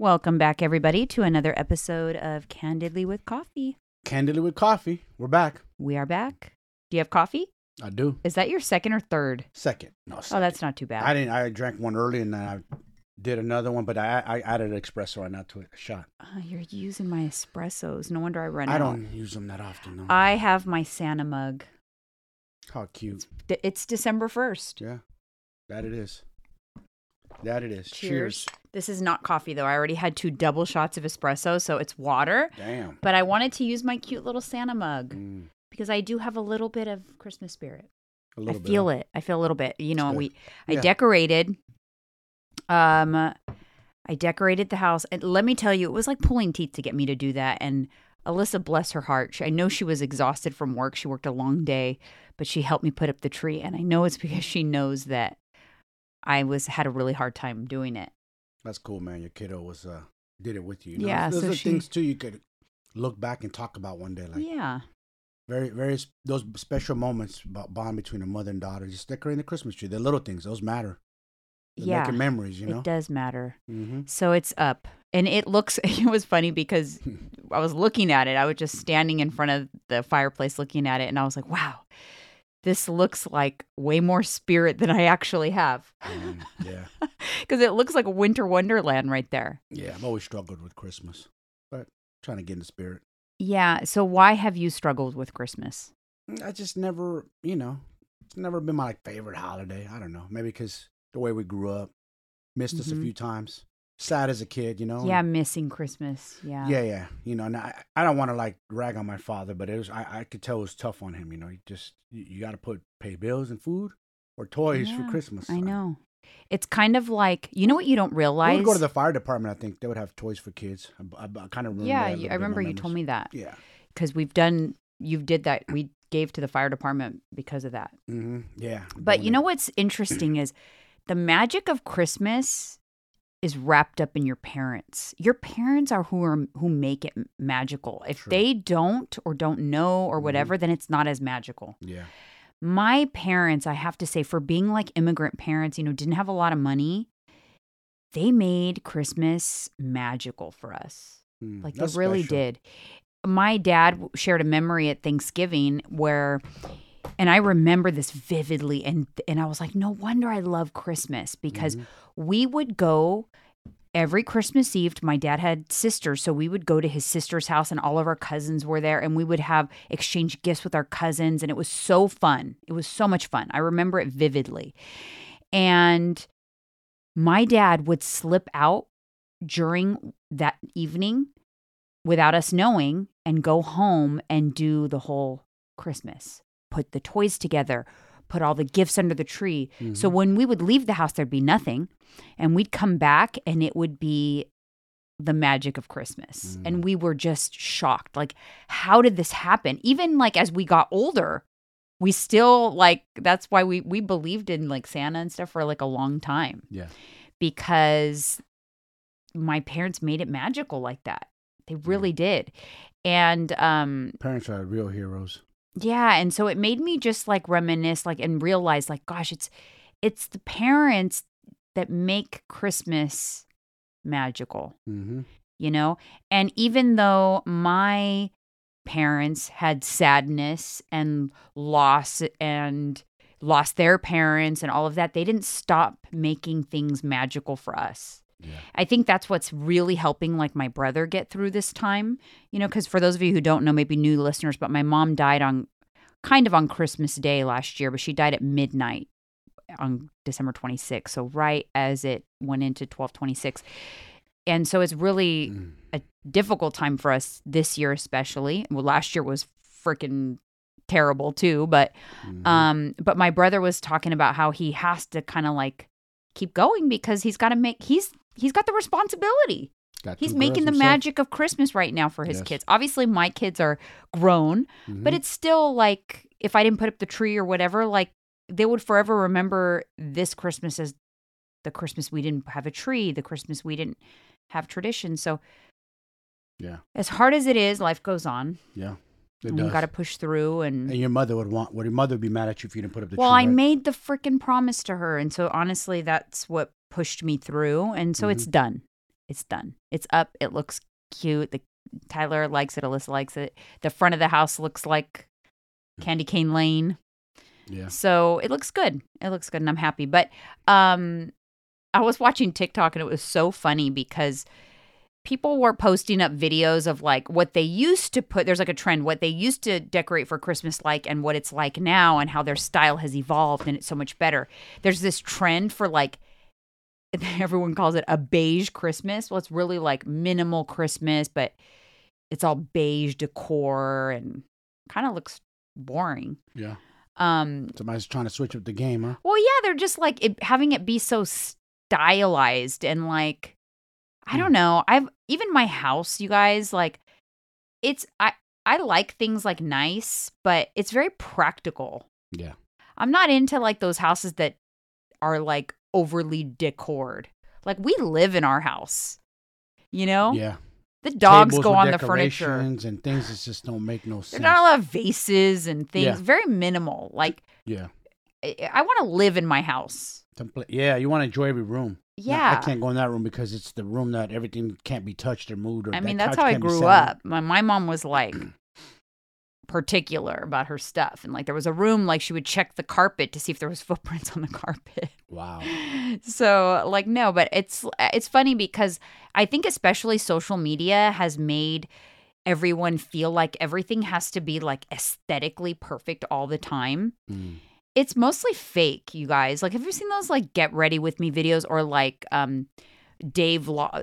Welcome back, everybody, to another episode of Candidly with Coffee. Candidly with coffee. We're back. We are back. Do you have coffee? I do. Is that your second or third? Second. No, Oh, that's not too bad. I didn't. I drank one early and then I did another one, but I I added an espresso right now to it. A shot. Oh, you're using my espressos. No wonder I run I out. I don't use them that often. though. I have my Santa mug. How cute. D- It's December 1st. Yeah. That it is. That it is. Cheers. This is not coffee, though. I already had two double shots of espresso, so it's water. Damn. But I wanted to use my cute little Santa mug Mm, because I do have a little bit of Christmas spirit. a I little bit. I feel bit. it. I feel a little bit. You know, we I Yeah. decorated um I decorated the house and let me tell you it was like pulling teeth to get me to do that and Alyssa bless her heart. She, I know she was exhausted from work. She worked a long day, but she helped me put up the tree and I know it's because she knows that I was had a really hard time doing it. That's cool, man. Your kiddo was uh did it with you. you know? Yeah, Those so are she- things too you could look back and talk about one day. Like yeah. very very those special moments about bond between a mother and daughter. Just decorating the Christmas tree. The little things. Those matter. They're Yeah. Making memories. You know. It does matter. Mm-hmm. So it's up. And it looks, it was funny because I was looking at it. I was just standing in front of the fireplace looking at it. And I was like, wow, this looks like way more spirit than I actually have. Mm, yeah. Because it looks like a winter wonderland right there. Yeah, I've always struggled with Christmas, but trying to get in the spirit. Yeah. So why have you struggled with Christmas? I just never, you know, it's never been my like, favorite holiday. I don't know, maybe because the way we grew up, missed us a Mhm. few times. Sad as a kid, you know. Yeah, and- missing Christmas. Yeah. yeah, yeah. You know, and I, I don't want to like rag on my father, but it was I, I could tell it was tough on him. You know, he just you, you got to put pay bills and food or toys Yeah, for Christmas. I know. It's kind of like, you know what you don't We realize? would go to the fire department. I think they would have toys for kids. I, I, kind of remember. yeah, you, I bit in my remember you told me that Yeah. because we've done, you did that. We gave to the fire department because of that. hmm Yeah. But you know what's interesting is the magic of Christmas is wrapped up in your parents. Your parents are who are who make it magical. If True. they don't or don't know or Mhm. whatever, then it's not as magical. Yeah. My parents, I have to say, for being like immigrant parents, you know, didn't have a lot of money. They made Christmas magical for us. Mm, Like they really special. did. My dad shared a memory at Thanksgiving where and I remember this vividly and and I was like, no wonder I love Christmas because Mhm. we would go every Christmas Eve. My dad had sisters, so we would go to his sister's house and all of our cousins were there and we would have exchange gifts with our cousins and it was so fun. It was so much fun. I remember it vividly. And my dad would slip out during that evening without us knowing and go home and do the whole Christmas. Put the toys together, put all the gifts under the tree. So Mhm. when we would leave the house, there'd be nothing. And we'd come back and it would be the magic of Christmas. Mm. And we were just shocked. Like, how did this happen? Even like as we got older, we still like that's why we we believed in like Santa and stuff for like a long time Yeah. because my parents made it magical like that. They really did. And um Parents are real heroes. Yeah, and so it made me just like reminisce like and realize like gosh, it's it's the parents that make Christmas magical, Mm-hmm. you know? And even though my parents had sadness and loss and lost their parents and all of that, they didn't stop making things magical for us. Yeah. I think that's what's really helping like my brother get through this time. You know, cuz for those of you who don't know, maybe new listeners, but my mom died on kind of on Christmas Day last year, but she died at midnight on December 26th. So right as it went into 1226. And so it's really Mm. a difficult time for us this year especially. Well, last year was freaking terrible too, but Mhm. um, but my brother was talking about how he has to kind of like keep going because he's got to make he's he's got the responsibility. Got He's making the himself. magic of Christmas right now for his Yes. kids. Obviously, my kids are grown, but Mhm. it's still like if I didn't put up the tree or whatever, like they would forever remember this Christmas as the Christmas we didn't have a tree, the Christmas we didn't have tradition. So, Yeah. as hard as it is, life goes on. yeah. It and you got to push through and and your mother would want. Would your mother be mad at you if you didn't put up the well, tree? I right? made the freaking promise to her. And so honestly, that's what pushed me through. And so it's Mm-hmm. done. It's done. It's up. It looks cute. The Tyler likes it. Alyssa likes it. The front of the house looks like Candy Cane Lane. Yeah. So it looks good. It looks good and I'm happy. But um I was watching TikTok and it was so funny because people were posting up videos of like what they used to put there's like a trend what they used to decorate for Christmas like and what it's like now and how their style has evolved and it's so much better. There's this trend for like everyone calls it a beige Christmas. Well, it's really like minimal Christmas, but it's all beige decor and kind of looks boring. Yeah. Um Somebody's trying to switch up the game, huh? well, yeah, they're just like it, having it be so stylized and like I don't know. I've even my house, you guys, like it's I I like things like nice, but it's very practical. Yeah. I'm not into like those houses that are like overly decored. Like we live in our house. You know? Yeah. The dogs Tables go on the furniture. and things that just don't make no There's sense. not a lot of vases and things. Yeah. Very minimal. Like yeah. I, I want to live in my house. Yeah, you want to enjoy every room. No, Yeah. I can't go in that room because it's the room that everything can't be touched or moved. Or I that mean, that's how I grew up. My my mom was like particular about her stuff, and like there was a room like she would check the carpet to see if there was footprints on the carpet. Wow. so like no, but it's it's funny because I think especially social media has made everyone feel like everything has to be like aesthetically perfect all the time. Mm. It's mostly fake, you guys. Like have you seen those like get ready with me videos or like um Dave of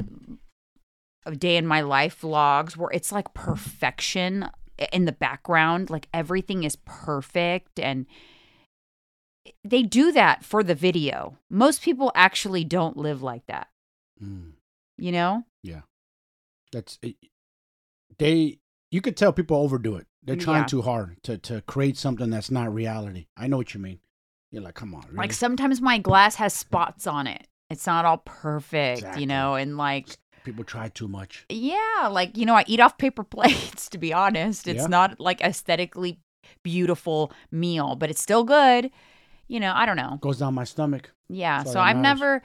day in my life vlogs where it's like perfection in the background like everything is perfect and they do that for the video most people actually don't live like that Mm. you know Yeah. That's they. You could tell people overdo it. They're trying Yeah. too hard to to create something that's not reality. I know what you mean. You're like, come on, really? like sometimes my glass has spots on it it's not all perfect Exactly. you know and like people try too much. yeah like you know i eat off paper plates to be honest it's Yeah. not like aesthetically beautiful meal but it's still good you know i don't know Goes down my stomach. Yeah. So I've matters. never,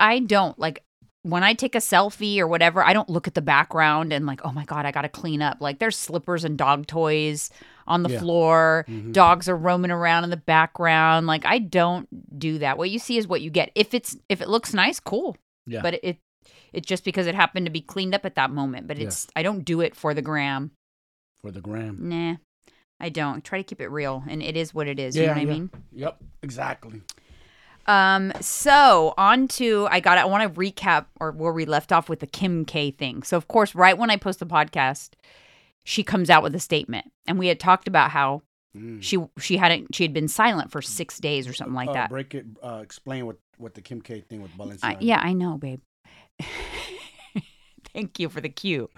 I don't like when I take a selfie or whatever, I don't look at the background and like, oh my God, I got to clean up. Like there's slippers and dog toys on the Yeah. floor. Mhm. Dogs are roaming around in the background. Like I don't do that. What you see is what you get. If it's, if it looks nice, cool. Yeah. But it it's just because it happened to be cleaned up at that moment. But Yeah. it's, I don't do it for the gram. for the gram. Nah, I don't. I try to keep it real and it is what it is. you know Yeah, I mean? Yep, exactly. Um, so on to I got I want to recap or where we left off with the Kim K thing. So of course, right when I post the podcast, she comes out with a statement. And we had talked about how Mm. she she hadn't she had been silent for six days or something like Uh, that. Break it. Uh, explain what what the Kim K thing with Balenciaga. I, yeah, I know, babe. Thank you for the cue.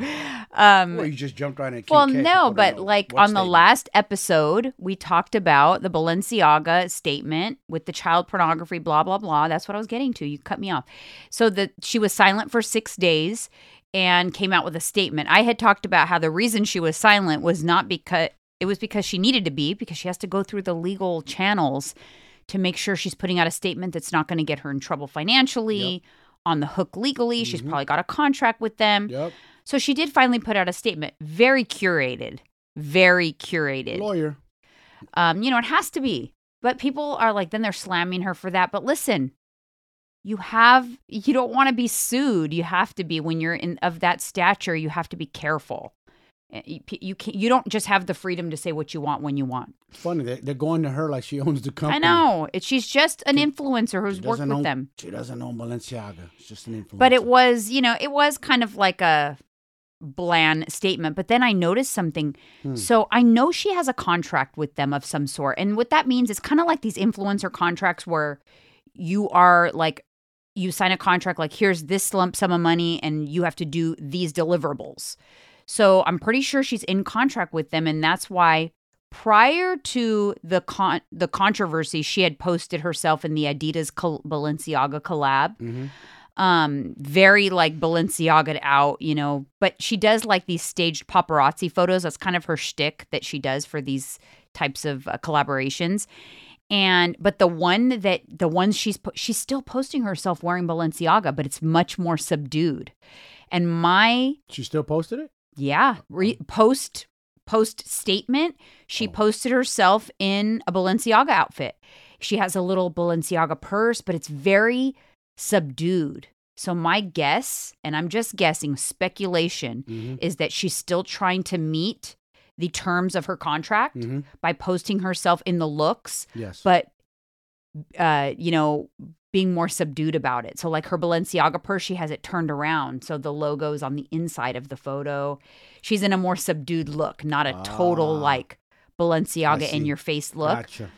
Um Well, you just jumped right in. Well, no, but like on the last episode, we talked about the Balenciaga statement with the child pornography, blah blah blah. That's what I was getting to. You cut me off. So that she was silent for six days and came out with a statement. I had talked about how the reason she was silent was not because it was because she needed to be because she has to go through the legal channels to make sure she's putting out a statement that's not going to get her in trouble financially. On the hook legally. She's Mhm. probably got a contract with them. Yep. So she did finally put out a statement, very curated, very curated. Lawyer. Um, you know, it has to be. But people are like, then they're slamming her for that. But listen, you have, you don't want to be sued. You have to be when you're in of that stature. You have to be careful. Uh, You, you can You don't just have the freedom to say what you want when you want. It's funny. They, they're going to her like she owns the company. I know. It, she's just an She- influencer who's worked with own- them. She doesn't own Balenciaga. It's just an influencer. But it was, you know, it was kind of like a bland statement. But then I noticed something. Hmm. So I know she has a contract with them of some sort. And what that means is kind of like these influencer contracts where you are like, you sign a contract like, here's this lump sum of money and you have to do these deliverables. So I'm pretty sure she's in contract with them. And that's why prior to the con- the controversy, she had posted herself in the Adidas col- Balenciaga collab Mhm. um very like balenciaga out you know but she does like these staged paparazzi photos that's kind of her shtick that she does for these types of uh, collaborations And but the one that the ones she's po- she's still posting herself wearing Balenciaga, but it's much more subdued. And my She still posted it. Yeah, re- post post statement, she Oh. posted herself in a Balenciaga outfit. She has a little Balenciaga purse, but it's very subdued. So my guess, and I'm just guessing, speculation, Mm-hmm. is that she's still trying to meet the terms of her contract Mm-hmm. by posting herself in the looks, Yes. but uh, you know, being more subdued about it. So like her Balenciaga purse, she has it turned around so the logo is on the inside of the photo. She's in a more subdued look, not a total Ah. like Balenciaga in your face look. Gotcha.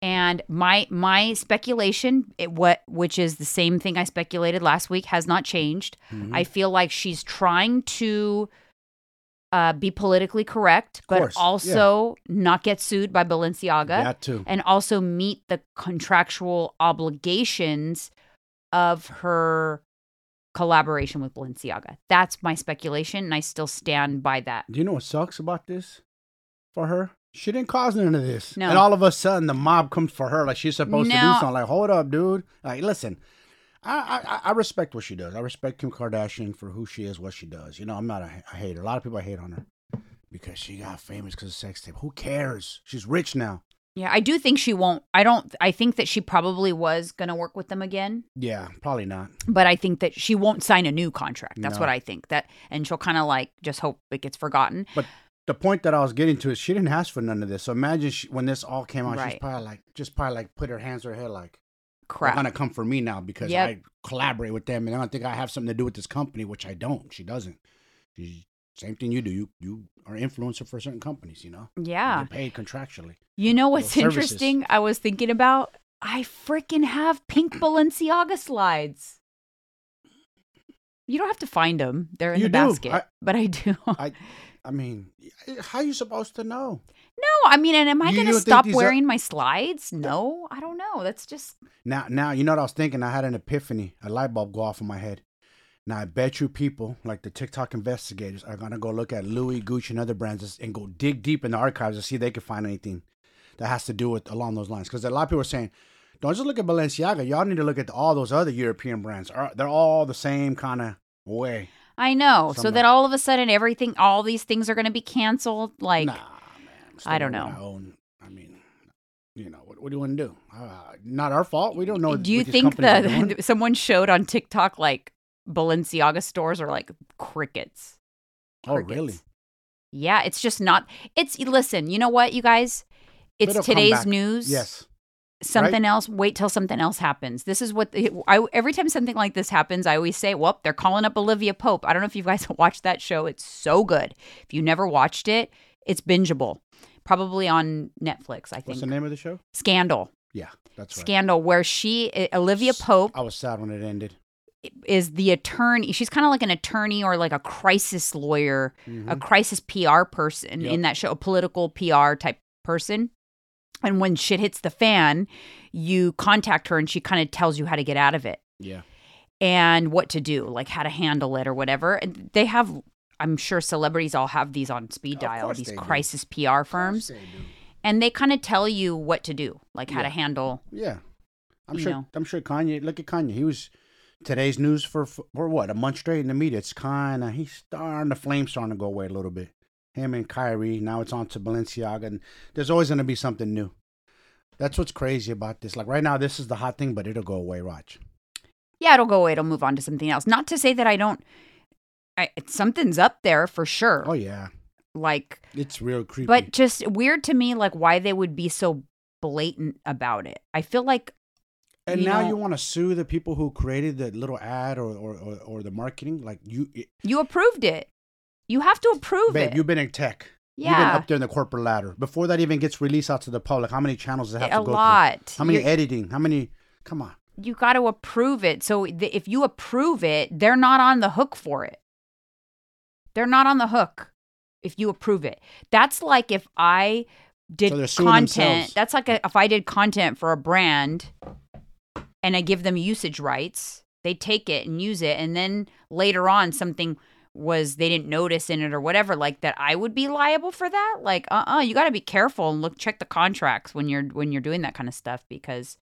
And my my speculation, it, what which is the same thing I speculated last week, has not changed. Mhm. I feel like she's trying to uh, be politically correct, but course, yeah. also not get sued by Balenciaga, That too. and also meet the contractual obligations of her collaboration with Balenciaga. That's my speculation, and I still stand by that. Do you know what sucks about this for her? She didn't cause none of this. No. And all of a sudden, the mob comes for her like she's supposed to do something. Like, hold up, dude. Like, listen, I, I I respect what she does. I respect Kim Kardashian for who she is, what she does. You know, I'm not a, a hater. A lot of people I hate on her because she got famous because of sex tape. Who cares? She's rich now. Yeah, I do think she won't. I don't. I think that she probably was going to work with them again. Yeah, probably not. but I think that she won't sign a new contract. That's No. what I think. That and she'll kind of like just hope it gets forgotten. But the point that I was getting to is she didn't ask for none of this. So imagine she, when this all came out, she's probably like, just probably like put her hands to her head like, Crap. They're gonna come for me now because Yep. I collaborate with them, and I don't think I have something to do with this company, which I don't. She doesn't. She's same thing you do. You you are influencer for certain companies. You know, yeah. you're paid contractually. You know what's interesting? I was thinking about. I freaking have pink Balenciaga slides. You don't have to find them; they're in You the do. basket. I- but I do. I I mean, how are you supposed to know? I mean, and am I You going to don't think stop these are- wearing my slides? No, I don't know. That's just Now now you know what I was thinking. I had an epiphany. A light bulb go off in my head. Now I bet you people like the TikTok investigators are gonna go look at Louis, Gucci, and other brands and go dig deep in the archives to see if they can find anything that has to do with along those lines. Because a lot of people are saying, don't just look at Balenciaga. Y'all need to look at all those other European brands. Are- They're all the same kind of way. I know. so that all of a sudden, everything, all these things are going to be canceled. Like, nah, man. I'm still I don't know. own- I mean, you know, what, what do you want to do? Uh, not our fault. We don't know. do you think companies are doing. that someone showed on TikTok like Balenciaga stores are like crickets? Oh, really? Yeah, it's just not. It's listen. You know what, you guys? It's It'll today's news. Yes. Something else. Wait till something else happens. This is what I every time something like this happens, I always say, "Well, they're calling up Olivia Pope." I don't know if you guys watched that show. It's so good. If you never watched it, it's bingeable. Probably on Netflix. I think What's the name of the show? Scandal. Yeah, that's right. Scandal, where she Olivia Pope I was sad when it ended. is the attorney. She's kind of like an attorney or like a crisis lawyer, a Mhm. crisis PR person Yep. in that show, a political PR type person. And when shit hits the fan, you contact her and she kind of tells you how to get out of it Yeah. and what to do, like how to handle it or whatever. And they have, I'm sure celebrities all have these on speed dial, these they do. crisis PR firms, and they kind of tell you what to do, like how Yeah. to handle. Yeah. I'm sure. know. I'm sure Kanye. Look at Kanye. He was today's news for for what a month straight in the media. It's kind of he's starting the flames starting to go away a little bit. Him and Kyrie. Now it's on to Balenciaga, and there's always going to be something new. That's what's crazy about this. Like right now, this is the hot thing, but it'll go away. Watch. Yeah, it'll go away. It'll move on to something else. Not to say that I don't. I, something's up there for sure. Oh yeah, Like, it's real creepy. but just weird to me, like why they would be so blatant about it. I feel like and you now know- you want to sue the people who created the little ad or or, or, or the marketing. Like you, it, you approved it. You have to approve babe, it. you've been in tech. You've been yeah, up there in the corporate ladder. Before that even gets released out to the public, how many channels does it have a to go lot. through? How many You're- editing? How many? Come on. you got to approve it. So th- if you approve it, they're not on the hook for it. They're not on the hook if you approve it. That's like if I did So content. themselves. That's like a, if I did content for a brand and I give them usage rights, they take it and use it and then later on something was they didn't notice in it or whatever like that I would be liable for that like uh-uh you got to be careful and look check the contracts when you're when you're doing that kind of stuff because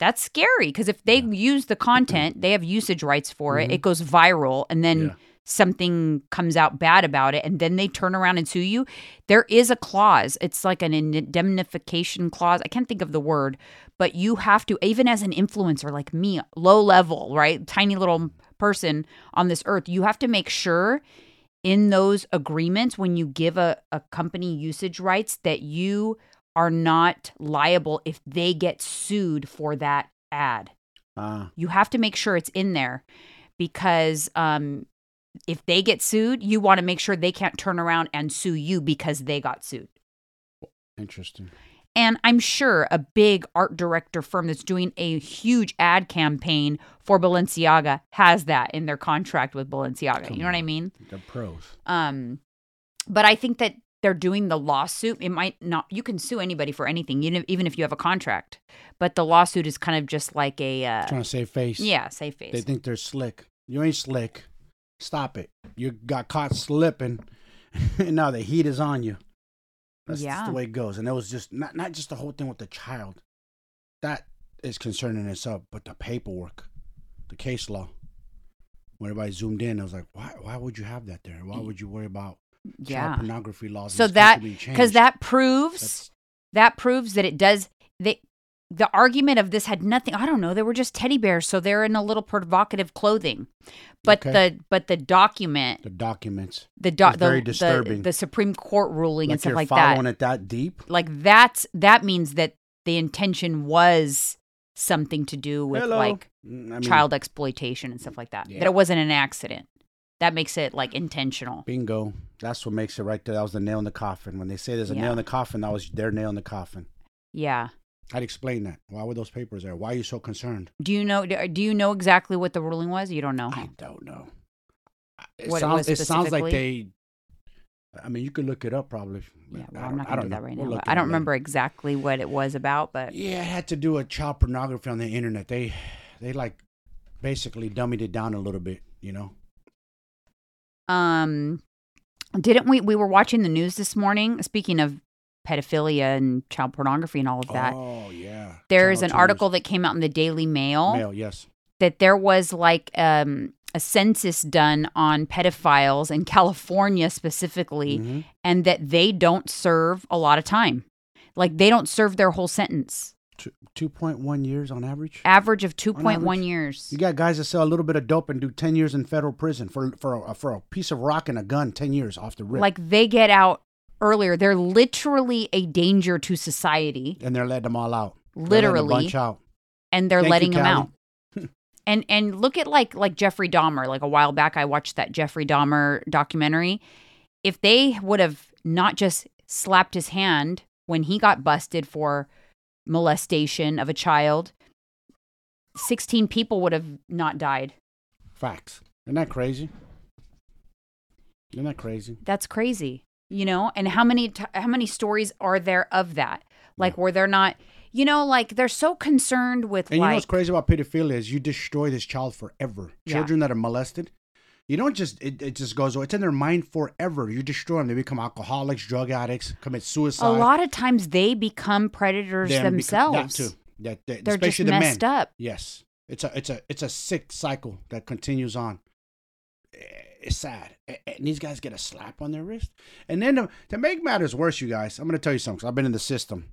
that's scary because if they use the content they have usage rights for it Mhm. it goes viral and then Yeah. Something comes out bad about it and then they turn around and sue you there is a clause. It's like an indemnification clause. I can't think of the word but you have to even as an influencer like me low level right tiny little person on this earth you have to make sure in those agreements when you give a, a company usage rights that you are not liable if they get sued for that ad. Ah, you have to make sure it's in there because um, if they get sued, you want to make sure they can't turn around and sue you because they got sued. interesting. And I'm sure a big art director firm that's doing a huge ad campaign for Balenciaga has that in their contract with Balenciaga. Come you know what I mean? They're pros. Um, but I think that they're doing the lawsuit. It might not. You can sue anybody for anything, you even if you have a contract. But the lawsuit is kind of just like a uh, Trying to save face. yeah, safe face. They think they're slick. You ain't slick. Stop it. You got caught slipping, and now the heat is on you. That's just Yeah. the way it goes. And it was just not not just the whole thing with the child. That is concerning itself, but the paperwork, the case law. When everybody zoomed in, I was like, why? Why would you have that there? Why would you worry about child yeah, pornography laws? So that- because that proves That's- that proves that it does they the argument of this had nothing i don't know they were just teddy bears so they're in a little provocative clothing but Okay. the but the document the documents. the do, It's very disturbing. the the supreme court ruling and stuff like that following it that deep. like that's that means that the intention was something to do with Hello. like Mm, I mean, child exploitation and stuff like that Yeah. that it wasn't an accident that makes it like intentional Bingo. That's what makes it right there. That was the nail in the coffin. When they say there's a Yeah. nail in the coffin, that was their nail in the coffin. yeah I'd explain that. Why were those papers there? Why are you so concerned? do you know do you know exactly what the ruling was you don't know I don't know. It What it sounds, was it sounds like they. I mean, you could look it up probably. Yeah, I well, I'm don't- gonna do that right We'll now. but I don't up later. remember exactly what it was about, but Yeah, it had to do with child pornography on the internet. They, they like, basically dummied it down a little bit. You know. um, didn't we? We were watching the news this morning. Speaking of pedophilia and child pornography and all of that, Oh yeah. there's Child an article that came out in the Daily Mail, Mail, yes. that there was like um a census done on pedophiles in California specifically, Mhm. and that they don't serve a lot of time. Like they don't serve their whole sentence. 2.1 years on average. Average of 2.1 years. You got guys that sell a little bit of dope and do 10 years in federal prison for for a, for a piece of rock and a gun, 10 years off the rip. Like they get out earlier. They're literally a danger to society, and they're letting them all out. They're literally, bunch out. and they're Thank you, letting them Callie. out. and and look at like like Jeffrey Dahmer. Like a while back, I watched that Jeffrey Dahmer documentary. If they would have not just slapped his hand when he got busted for molestation of a child, sixteen people would have not died. Facts. Isn't that crazy? Isn't that crazy? That's crazy, you know. And how many t- how many stories are there of that? Like where they're not, you know, like they're so concerned with And you know what's crazy about pedophilia is you destroy this child forever. Yeah. Children that are molested, you don't just it, it just goes away. It's in their mind forever. You destroy them. They become alcoholics, drug addicts, commit suicide. a lot of times they become predators Them become- themselves. that too. That, that- They're just especially the men. messed up. Yes, it's a it's a it's a sick cycle that continues on. Eh, It's sad, and these guys get a slap on their wrist. And then to, to make matters worse, you guys, I'm gonna tell you something. 'cause I've been in the system.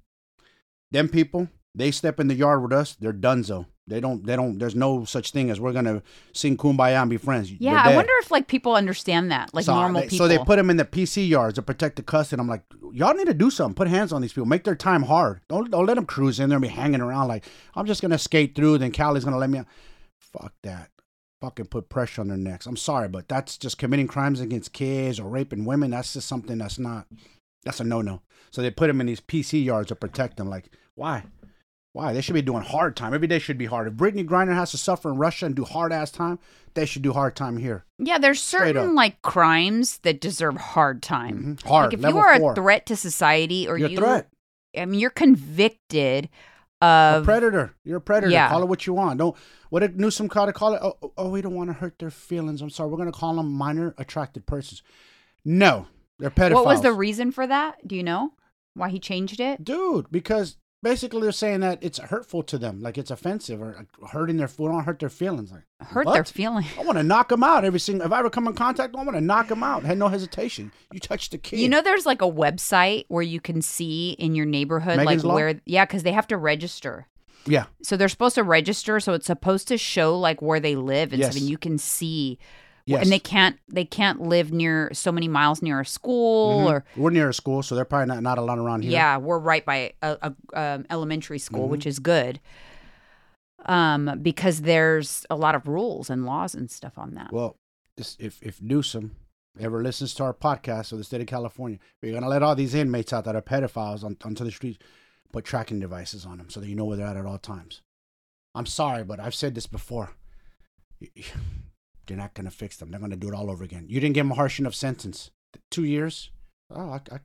Them people, they step in the yard with us, they're donezo. They don't. They don't. There's no such thing as we're gonna sing kumbaya and be friends. Yeah, I wonder if like people understand that, like So normal they, people. So they put them in the PC yards to protect the cuss, and I'm like, y'all need to do something. Put hands on these people. Make their time hard. Don't don't let them cruise in there and be hanging around like I'm just gonna skate through. Then Callie's gonna let me. out. Fuck that. Fucking put pressure on their necks. I'm sorry, but that's just committing crimes against kids or raping women. That's just something that's not. That's a no no. So they put them in these PC yards to protect them. Like why? Why? They should be doing hard time. Every day should be hard. If Brittney Griner has to suffer in Russia and do hard ass time, they should do hard time here. yeah, there's certain like crimes that deserve hard time. Mhm. Hard. Like if you are four. a threat to society or You're a you threat. I mean you're convicted A predator. You're a predator. Yeah. Call it what you want. Don't. What did Newsom call it? Call it. Oh, oh, oh, we don't want to hurt their feelings. I'm sorry. We're gonna call them minor attracted persons. No, they're pedophiles. what was the reason for that? Do you know why he changed it? dude? Because basically they're saying that it's hurtful to them, like it's offensive or hurting their. We don't hurt their feelings. Like Hurt what? their feelings. I want to knock them out every single. If I ever come in contact, I want to knock them out. Had no hesitation. You touched the kid. You know, there's like a website where you can see in your neighborhood, Megan's like Law? where, yeah, because they have to register. Yeah. So they're supposed to register, so it's supposed to show like where they live and Yes. stuff, and you can see. Yes. And they can't they can't live near so many miles near a school Mhm. or We're near a school, so they're probably not, not allowed around here. yeah, we're right by a, a um, elementary school, Mm-hmm. which is good. Um, because there's a lot of rules and laws and stuff on that. Well, this, if if Newsom ever listens to our podcast of the state of California, we're gonna let all these inmates out that are pedophiles on, onto the streets put tracking devices on them so that you know where they're at at all times. I'm sorry, but I've said this before. They're not gonna fix them. They're gonna do it all over again. You didn't give them a harsh enough sentence. Two years. Oh, I, I,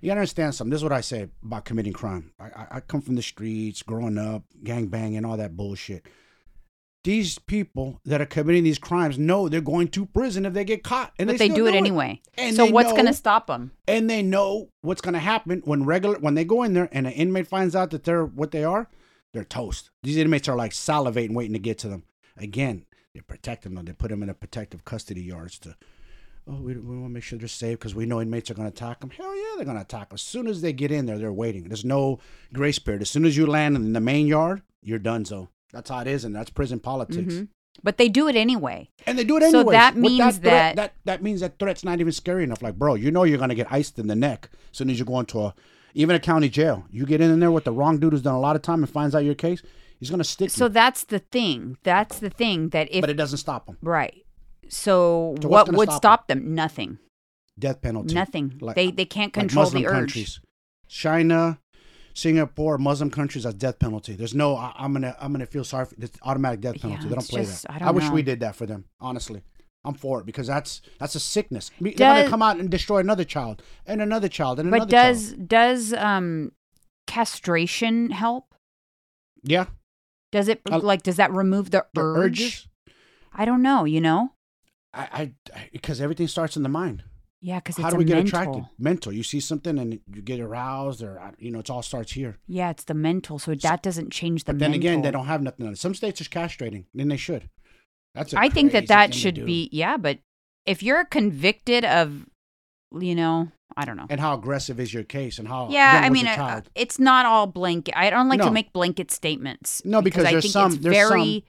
you gotta understand something. This is what I say about committing crime. I, I, come from the streets, growing up, gang banging, all that bullshit these people that are committing these crimes know they're going to prison if they get caught, and but they, still do it anyway. And so what's going to stop them? And they know what's going to happen when regular when they go in there and an inmate finds out that they're what they are. They're toast. These inmates are like salivating, waiting to get to them. Again, protect them. Though. They put them in a protective custody yards to. Oh, we, we want to make sure they're safe because we know inmates are going to attack them. Hell yeah, they're going to attack them. As soon as they get in there, they're waiting. There's no grace period. As soon as you land in the main yard, you're done. So that's how it is, and that's prison politics. Mhm. But they do it anyway. And they do it anyway. So that means threat, that- that that means that threat's not even scary enough. Like, bro, you know you're gonna get iced in the neck as soon as you go into a even a county jail. You get in there with the wrong dude who's done a lot of time and finds out your case, he's gonna stick So you. that's the thing. That's the thing that if But it doesn't stop him. right. So, So what would stop stop them? Nothing. Death penalty. Nothing. Like- they they can't Like control Muslim the urge. countries. China, Singapore, Muslim countries, that's death penalty. There's no I, I'm gonna I'm gonna feel sorry for it's automatic death Yeah, penalty. they don't play just- that. I don't wish know. we did that for them, honestly. I'm for it because that's that's a sickness. I mean, They're gonna come out and destroy another child and another child and another But does child. does um castration help? Yeah. Does it Uh, like does that remove the, The urge? urges? I don't know. You know? I, I because everything starts in the mind. Yeah, because it's How do we get mental. attracted? Mental. You see something and you get aroused, or you know, it all starts here. Yeah, it's the mental. So that doesn't change the But then again, they don't have nothing on it. Some states are castrating, then they should. That's. I think that that should be yeah, but if you're convicted of, you know, I don't know. And how aggressive is your case, and how? Yeah, I mean, the uh, child? it's not all blanket. I don't like No. to make blanket statements. No, because I there's think some- it's very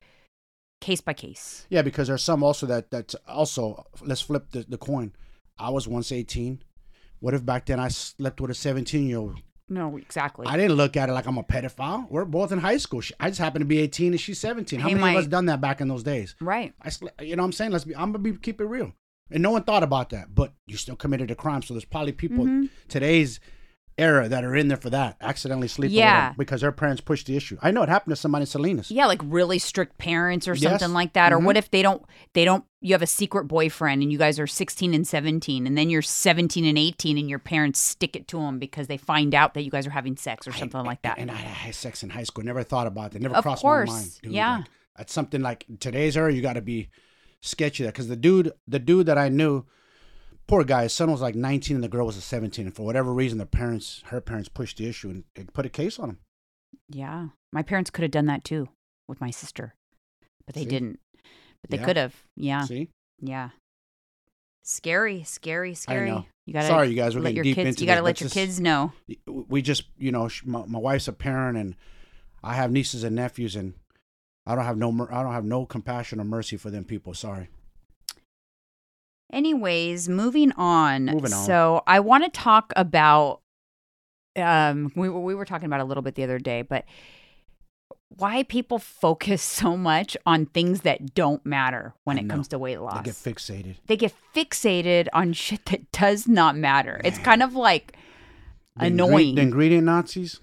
case by case. Yeah, because there's some also that that also. Let's flip the, the coin. I was once 18. What if back then I slept with a 17 year old? No, exactly. I didn't look at it like I'm a pedophile. We're both in high school. She, I just happen to be 18 and she's 17. How Hey, many my- of us done that back in those days? right. I, you know what I'm saying? Let's be, I'm gonna be keep it real. And no one thought about that, but you still committed a crime. So there's probably people Mhm. today's era that are in there for that, accidentally sleeping Yeah. because their parents pushed the issue. I know it happened to somebody in Salinas. Yeah, like really strict parents or Yes. something like that. Or Mhm. what if they don't they don't you have a secret boyfriend and you guys are 16 and 17 and then you're 17 and 18 and your parents stick it to them because they find out that you guys are having sex or something I- like that. And I had sex in high school. Never thought about that. Never Of crossed course, my mind. Dude. yeah. Like, that's something like today's era. You got to be sketchy there because the dude, the dude that I knew, poor guy, his son was like 19 and the girl was a 17. And for whatever reason, the parents, her parents, pushed the issue and put a case on him. yeah. My parents could have done that too with my sister. But they See? didn't. But they Yeah. could have. Yeah. See, Yeah. Scary, scary, scary. know. You gotta sorry, you guys, we're let getting your deep kids. into You gotta this, let your just- kids know. we just you know my, my wife's a parent and i have nieces and nephews and i don't have no i don't have no compassion or mercy for them people sorry Anyways, moving on. Moving on. So I want to talk about. Um, we were- we were talking about a little bit the other day, but why people focus so much on things that don't matter when I it know. comes to weight loss. they get fixated they get fixated on shit that does not matter. It's kind of like The ingre- annoying. the ingredient nazis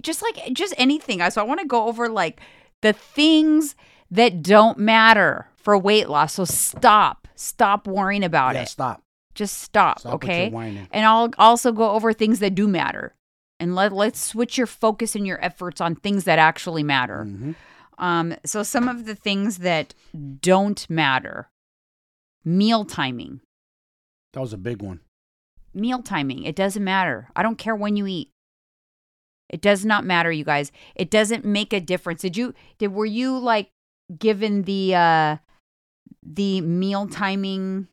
just like just anything. So I want to go over like the things that don't matter for weight loss. So stop, stop worrying about yeah it. stop Just stop, stop okay? And I'll also go over things that do matter. and let let's switch your focus and your efforts on things that actually matter. Mhm. Um, so some of the things that don't matter: meal timing. That was a big one. Meal timing. It doesn't matter. I don't care when you eat. It does not matter, you guys. It doesn't make a difference. Did you did were you like given the uh the meal timing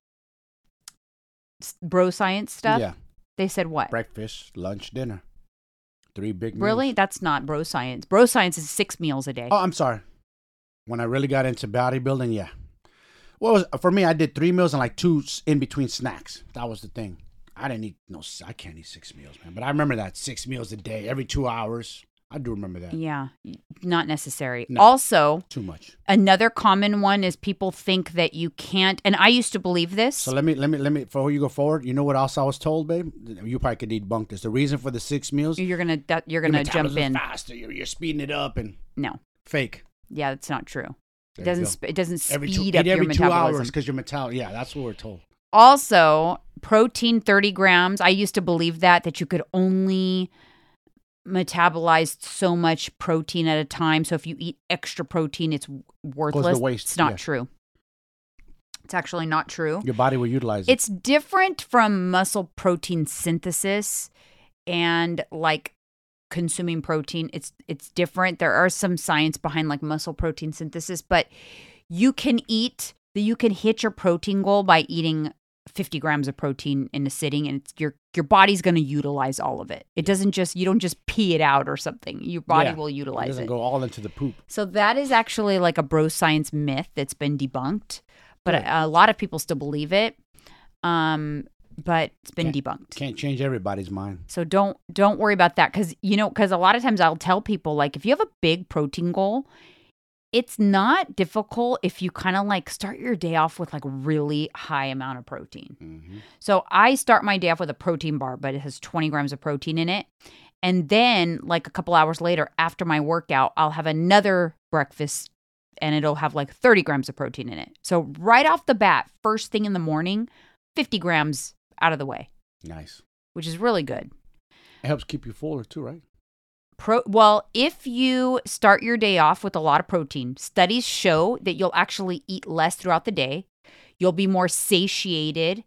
bro science stuff? Yeah. They said what? Breakfast, lunch, dinner. Three big meals. Really? That's not bro science. Bro science is six meals a day. Oh, I'm sorry. When I really got into bodybuilding, yeah. Well, was- for me, I did three meals and like two in between snacks. That was the thing. I didn't eat no. I can't eat six meals, man. But I remember that six meals a day, every two hours. I do remember that. Yeah, not necessary. No. Also, Too much. another common one is people think that you can't, and I used to believe this. So let me let me let me before you go forward. You know what else I was told, babe? You probably could debunk this. The reason for the six meals, you're gonna you're gonna jump in. faster. You're, you're speeding it up and No, fake. yeah, that's not true. It There you doesn't. Sp- it doesn't every speed two, up every your two metabolism. hours because your metal. Yeah, that's what we're told. Also, protein 30 grams. I used to believe that that you could only metabolize so much protein at a time. So if you eat extra protein, it's worthless. It's not yeah. true. It's actually not true. Your body will utilize it. It's different from muscle protein synthesis and like consuming protein. It's it's different. There are some science behind like muscle protein synthesis, but you can eat you can hit your protein goal by eating 50 grams of protein in a sitting and it's, your your body's going to utilize all of it. It doesn't just you don't just pee it out or something. Your body Yeah. will it utilize doesn't it. go all into the poop. So that is actually like a bro science myth that's been debunked, but a, a lot of people still believe it. Um, but it's been debunked. Can't change everybody's mind. So don't don't worry about that because you know because a lot of times I'll tell people like if you have a big protein goal, it's not difficult if you kind of like start your day off with like really high amount of protein. hmm So I start my day off with a protein bar, but it has 20 grams of protein in it. And then, like a couple hours later, after my workout, I'll have another breakfast and it'll have like 30 grams of protein in it. So, right off the bat, first thing in the morning, 50 grams out of the way, Nice. which is really good. It helps keep you fuller too, right? Pro- well, if you start your day off with a lot of protein, studies show that you'll actually eat less throughout the day. You'll be more satiated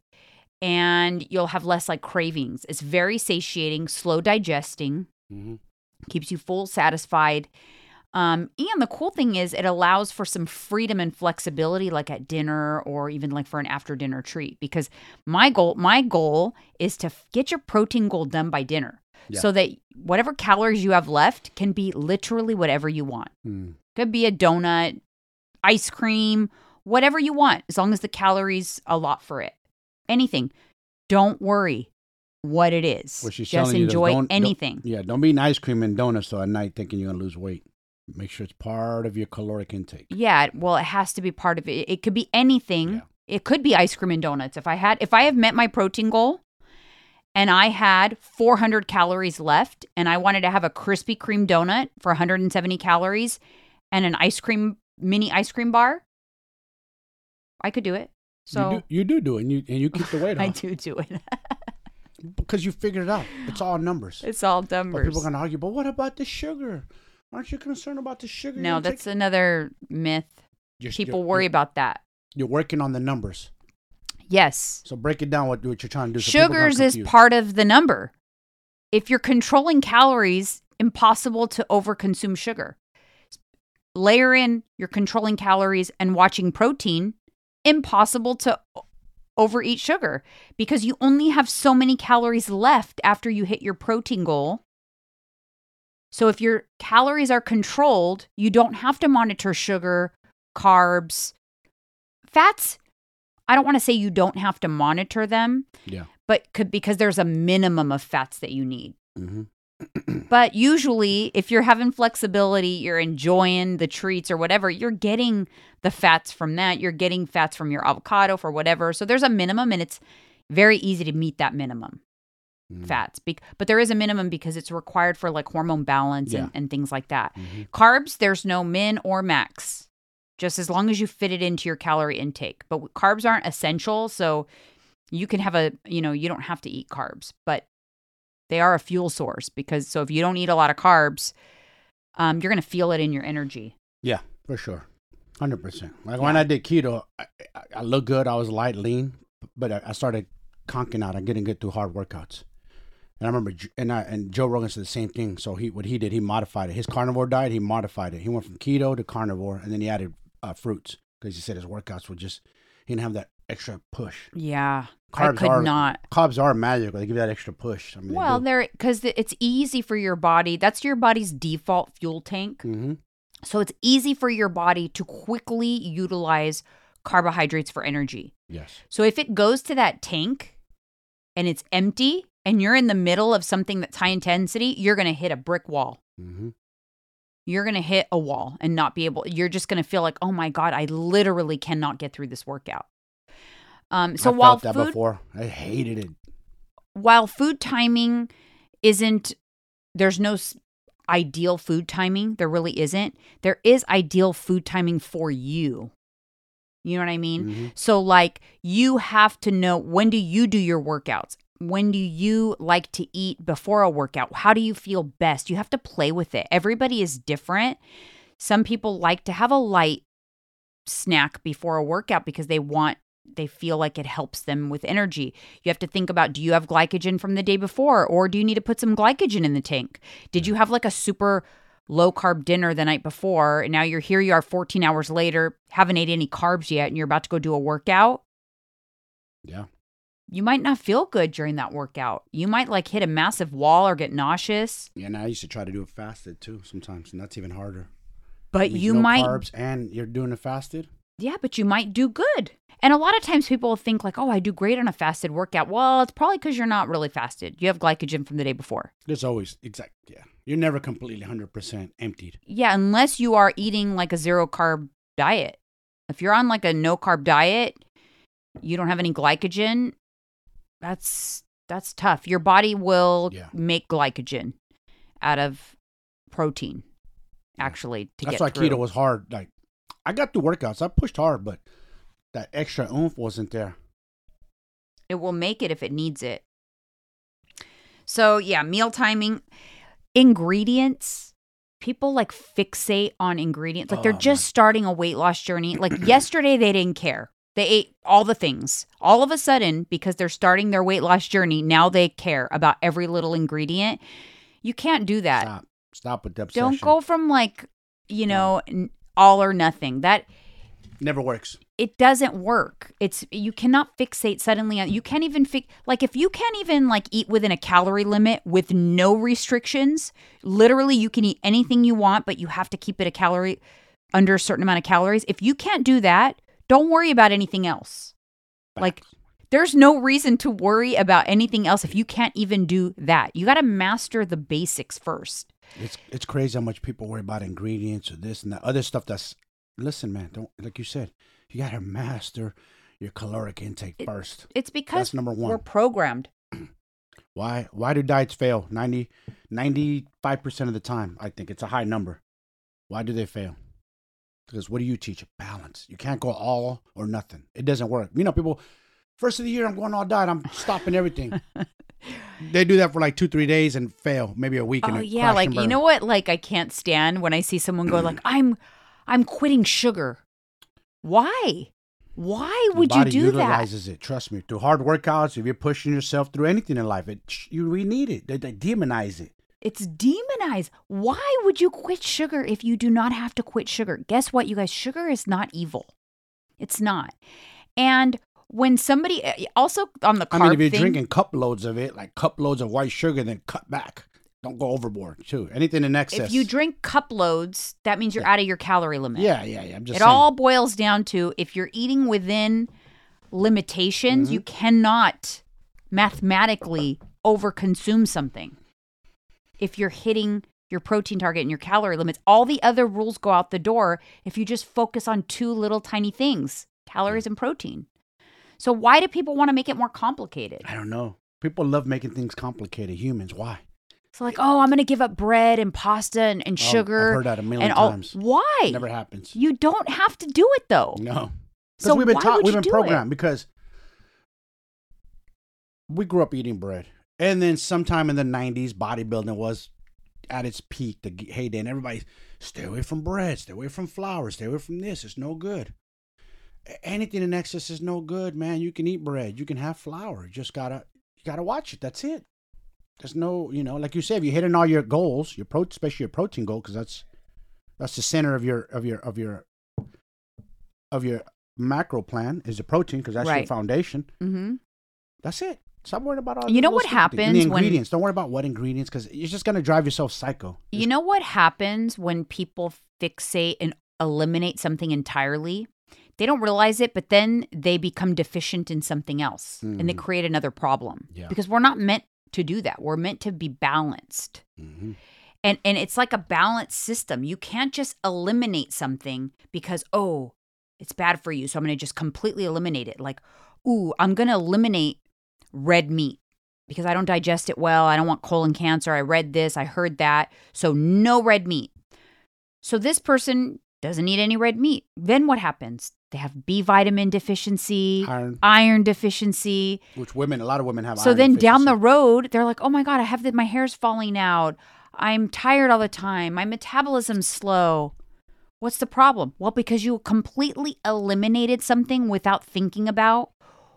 and you'll have less like cravings. It's very satiating, slow digesting, Mm-hmm. keeps you full, satisfied. Um, and the cool thing is, it allows for some freedom and flexibility, like at dinner or even like for an after dinner treat. Because my goal, my goal is to get your protein goal done by dinner, Yeah. so that whatever calories you have left can be literally whatever you want. Mm. Could be a donut, ice cream, whatever you want, as long as the calories allot for it. Anything. Don't worry what it is. What she's Just enjoy don't- don't- anything. Yeah, don't be eating ice cream and donuts so at night thinking you're gonna lose weight. Make sure it's part of your caloric intake. Yeah, well, it has to be part of it. It could be anything. Yeah. It could be ice cream and donuts. If I had, if I have met my protein goal, and I had 400 calories left, and I wanted to have a Krispy Kreme donut for 170 calories, and an ice cream mini ice cream bar, I could do it. So you do, you do do it, and you and you keep the weight on. I do do it. because you figured it out. It's all numbers. it's all But numbers. people are gonna argue. But what about the sugar? Aren't you concerned about the sugar? No, that's another myth. You're- People you're- worry You're, about that. you're working on the numbers. Yes. So break it down. What, what you're trying to do. so Sugars is part of the number. If you're controlling calories, impossible to overconsume sugar. Layer in you're controlling calories and watching protein, impossible to overeat sugar because you only have so many calories left after you hit your protein goal. So if your calories are controlled, you don't have to monitor sugar, carbs, fats. I don't want to say you don't have to monitor them, Yeah. but could because there's a minimum of fats that you need. hmm But usually, if you're having flexibility, you're enjoying the treats or whatever, you're getting the fats from that. You're getting fats from your avocado for whatever. So there's a minimum, and it's very easy to meet that minimum Mm-hmm. fats. Bec- But there is a minimum because it's required for like hormone balance and, Yeah. and things like that. Mhm. Carbs, there's no min or max, just as long as you fit it into your calorie intake. But carbs aren't essential, so you can have a, you know, you don't have to eat carbs. But They are a fuel source because so if you don't eat a lot of carbs, um, you're going to feel it in your energy. Yeah, for sure. 100%. Like when I did keto, I, I, I looked good. I was light, lean, but I, I started conking out and getting good through hard workouts. And I remember, and I, and Joe Rogan said the same thing. So he, what he did, he modified it. His carnivore diet, he modified it. He went from keto to carnivore, and then he added uh, fruits because he said his workouts were just, he didn't have that extra push. Yeah, I Carbs could are not. Carbs are magical. They give you that extra push. I mean, Well, they're because it's easy for your body. That's your body's default fuel tank. hmm So it's easy for your body to quickly utilize carbohydrates for energy. yes. So if it goes to that tank and it's empty and you're in the middle of something that's high intensity, you're going to hit a brick wall. hmm You're going to hit a wall and not be able, you're just going to feel like, oh my God, I literally cannot get through this workout. Um, so I while food, before. I hated it. while food timing isn't there's no ideal food timing there really isn't there is ideal food timing for you you know what i mean Mhm. so like you have to know when do you do your workouts when do you like to eat before a workout how do you feel best you have to play with it everybody is different some people like to have a light snack before a workout because they want they feel like it helps them with energy. You have to think about do you have glycogen from the day before or do you need to put some glycogen in the tank? Did you have like a super low carb dinner the night before and now you're here you are 14 hours later, haven't ate any carbs yet and you're about to go do a workout? Yeah. You might not feel good during that workout. You might like hit a massive wall or get nauseous, Yeah, and I used to try to do it fasted too sometimes, and that's even harder. but you no might carbs and you're doing it fasted. Yeah, but you might do good. And a lot of times people think like, "Oh, I do great on a fasted workout." Well, it's probably cuz you're not really fasted. You have glycogen from the day before. There's always exact. Yeah, you're never completely hundred percent emptied. Yeah, unless you are eating like a zero carb diet. If you're on like a no carb diet, you don't have any glycogen, that's that's tough. Your body will Yeah. make glycogen out of protein Yeah. actually to That's get why through. keto was hard. Like, I got through workouts. I pushed hard, but that extra oomph wasn't there. It will make it if it needs it. So, yeah, meal timing, ingredients. People like fixate on ingredients. Like they're Oh, just my- starting a weight loss journey. Like yesterday, they didn't care. They ate all the things. All of a sudden, because they're starting their weight loss journey, now they care about every little ingredient. You can't do that. Stop. Stop with the obsession. Don't go from like, you know, n- all or nothing. That Never works. it doesn't work. It's you cannot fixate suddenly on you can't even fix like if you can't even like eat within a calorie limit with no restrictions, literally you can eat anything you want, but you have to keep it a calorie under a certain amount of calories. If you can't do that, don't worry about anything else. Like there's no reason to worry about anything else if you can't even do that. You got to master the basics first. it's it's crazy how much people worry about ingredients or this and that other stuff. That's listen, man. Don't like you said. You gotta master your caloric intake It- first. It's because That's number 1. we're programmed. Why why do diets fail? 95 percent of the time. I think it's a high number. Why do they fail? Because what do you teach? Balance. You can't go all or nothing. It doesn't work. You know, people. First of the year, I'm going all diet. I'm stopping everything. they do that for like two, three days and fail. Maybe a week. and Oh yeah, like you know what? Like I can't stand when I see someone go like, "I'm, I'm quitting sugar." Why? Why would you do that? utilizes it. Trust me. Through hard workouts, if you're pushing yourself through anything in life, it you we need it. They, they demonize it. It's demonized. Why would you quit sugar if you do not have to quit sugar? Guess what, you guys? Sugar is not evil. It's not. And when somebody uh, also on the I mean, if you're thing, drinking cup loads of it, like cup loads of white sugar, then cut back. Don't go overboard too. Anything in excess. if you drink cup loads, that means you're out of your calorie limit. yeah, yeah, yeah. I'm just it saying. all boils down to if you're eating within limitations, Mm-hmm. you cannot mathematically overconsume something. If you're hitting your protein target and your calorie limits, all the other rules go out the door if you just focus on two little tiny things calories and protein. So, why do people want to make it more complicated? I don't know. People love making things complicated. Humans, why? So, like, oh, I'm going to give up bread and pasta and, and Oh, I've sugar. heard that a million and all. times. Why? Never happens. You don't have to do it though. No. So we've been taught, we've been do it? programmed because we grew up eating bread. And then sometime in the 90s, bodybuilding was at its peak, the heyday, and everybody stay away from bread, stay away from flour, stay away from this. It's no good. Anything in excess is no good, man. You can eat bread, you can have flour. You just gotta you gotta watch it. That's it. There's no, you know, like you said, if you're hitting all your goals, your pro, especially your protein goal, because that's that's the center of your of your of your of your macro plan is the protein, because that's your foundation. Mm-hmm. That's it. Stop worrying about all You know what stupid. And happens the when- ingredients. Don't worry about what ingredients, because you're just gonna drive yourself psycho. You know what happens when people fixate and eliminate something entirely? They don't realize it, but then they become deficient in something else and they Mhm. create another problem. Yeah. Because we're not meant to do that. We're meant to be balanced. Mhm. And and it's like a balanced system. You can't just eliminate something because oh, it's bad for you, so I'm going to just completely eliminate it. Like, ooh, I'm going to eliminate red meat because I don't digest it well. I don't want colon cancer. I read this, I heard that. So no red meat. So this person doesn't eat any red meat. Then what happens? They have B vitamin deficiency, Iron, iron deficiency, which women, a lot of women have. so then down the road, they're like, oh my God, I have the, my hair's falling out. I'm tired all the time. My metabolism's slow. What's the problem? Well, because you completely eliminated something without thinking about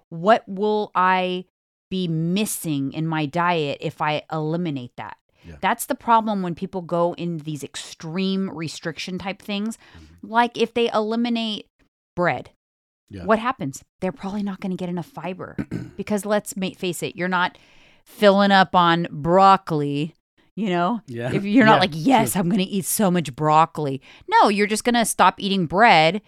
what will I be missing in my diet if I eliminate that. Yeah. That's the problem when people go in these extreme restriction type things. Mm-hmm. Like if they eliminate bread, Yeah. what happens? They're probably not going to get enough fiber because let's face it, you're not filling up on broccoli. You know, Yeah. if you're not like, yes, I'm going to eat so much broccoli. No, you're just going to stop eating bread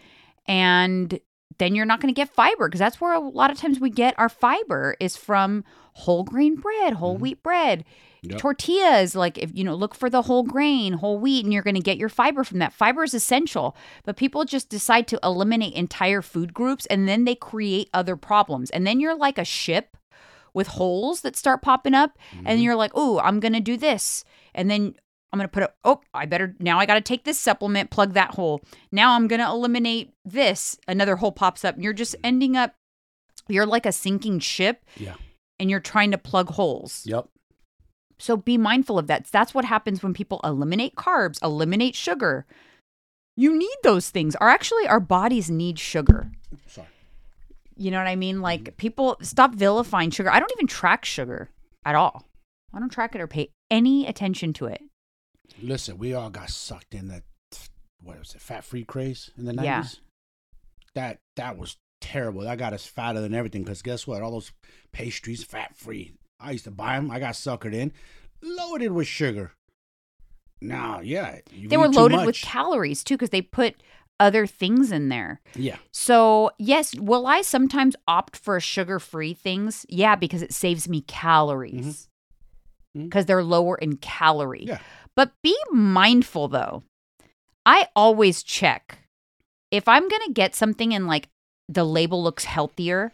and then you're not going to get fiber because that's where a lot of times we get our fiber is from whole grain bread, whole Mhm. wheat bread, Yep. tortillas. Like if you know, look for the whole grain, whole wheat, and you're going to get your fiber from that. Fiber is essential, but people just decide to eliminate entire food groups and then they create other problems. And then you're like a ship with holes that start popping up, and you're like, oh, I'm going to do this, and then. I'm going to put a, oh, I better, now I got to take this supplement, plug that hole. Now I'm going to eliminate this. Another hole pops up. And you're just ending up, you're like a sinking ship Yeah. and you're trying to plug holes. Yep. So be mindful of that. That's what happens when people eliminate carbs, eliminate sugar. You need those things. Or actually, our bodies need sugar. Sorry. You know what I mean? Like people stop vilifying sugar. I don't even track sugar at all. I don't track it or pay any attention to it. Listen, we all got sucked in that what was it, fat free craze in the Yeah. nineties. That that was terrible. That got us fatter than everything. Because guess what? All those pastries, fat free. I used to buy them. I got suckered in, loaded with sugar. Now, yeah, you They were loaded with calories too because they put other things in there. yeah, So, yes, will I sometimes opt for sugar free things? Yeah, because it saves me calories mm-hmm. mm-hmm. because they're lower in calorie. Yeah. But be mindful though. I always check if I'm going to get something and like the label looks healthier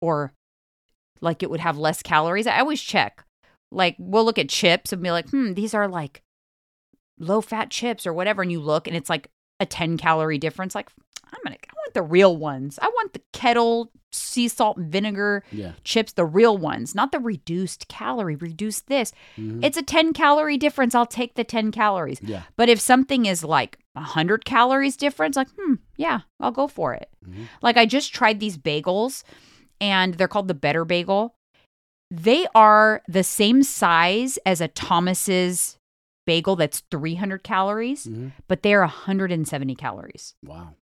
or like it would have less calories, I always check. Like, we'll look at chips and be like, hmm, these are like low fat chips or whatever. And you look and it's like a 10 calorie difference. Like, I'm going to, The real ones. I want the kettle sea salt and vinegar yeah. chips, the real ones, not the reduced calorie, reduce this. Mhm. It's a 10 calorie difference. I'll take the 10 calories. Yeah. But if something is like 100 calories difference, like, hmm, yeah, I'll go for it. Mhm. Like, I just tried these bagels and they're called the Better Bagel. They are the same size as a Thomas's bagel that's 300 calories, Mhm. but they're 170 calories. Wow.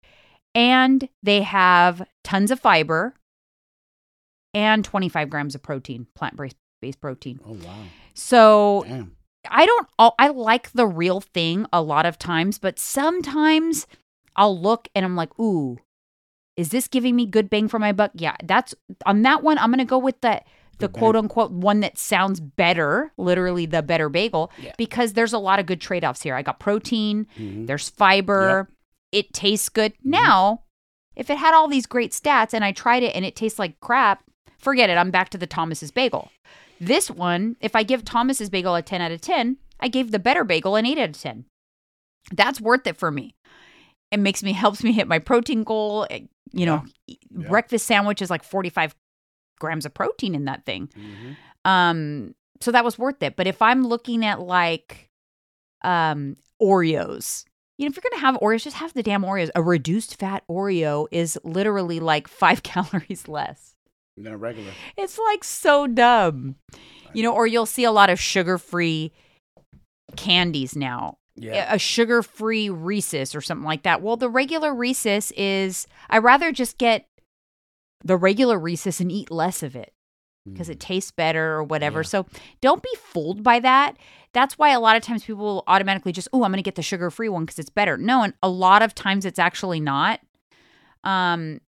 And they have tons of fiber and 25 grams of protein, plant based protein. Oh wow. So Damn. I don't, I like the real thing a lot of times, but sometimes I'll look and I'm like, ooh, is this giving me good bang for my buck? Yeah, that's on that one. I'm going to go with the, the quote unquote one that sounds better, literally the better bagel, Yeah. because there's a lot of good trade offs here. I got protein, Mhm. there's fiber, it tastes good. Now, if it had all these great stats and I tried it and it tastes like crap, forget it. I'm back to the Thomas's bagel. This one, if I give Thomas's bagel a 10 out of 10, I gave the better bagel an 8 out of 10. That's worth it for me. It makes me helps me hit my protein goal. It- you know, Yeah. breakfast sandwich is like 45 grams of protein in that thing. Mhm. Um, so that was worth it. But if I'm looking at like um Oreos, you know, if you're gonna have Oreos, just have the damn Oreos. A reduced fat Oreo is literally like five calories less. Than a regular. It's like so dumb. You know, or you'll see a lot of sugar free candies now. Yeah. A sugar free Reese's or something like that. Well, the regular Reese's is, I rather just get the regular Reese's and eat less of it because it mm. tastes better or whatever. Yeah. So don't be fooled by that. That's why a lot of times people will automatically just, oh, I'm going to get the sugar free one because it's better. No, and a lot of times it's actually not. Um,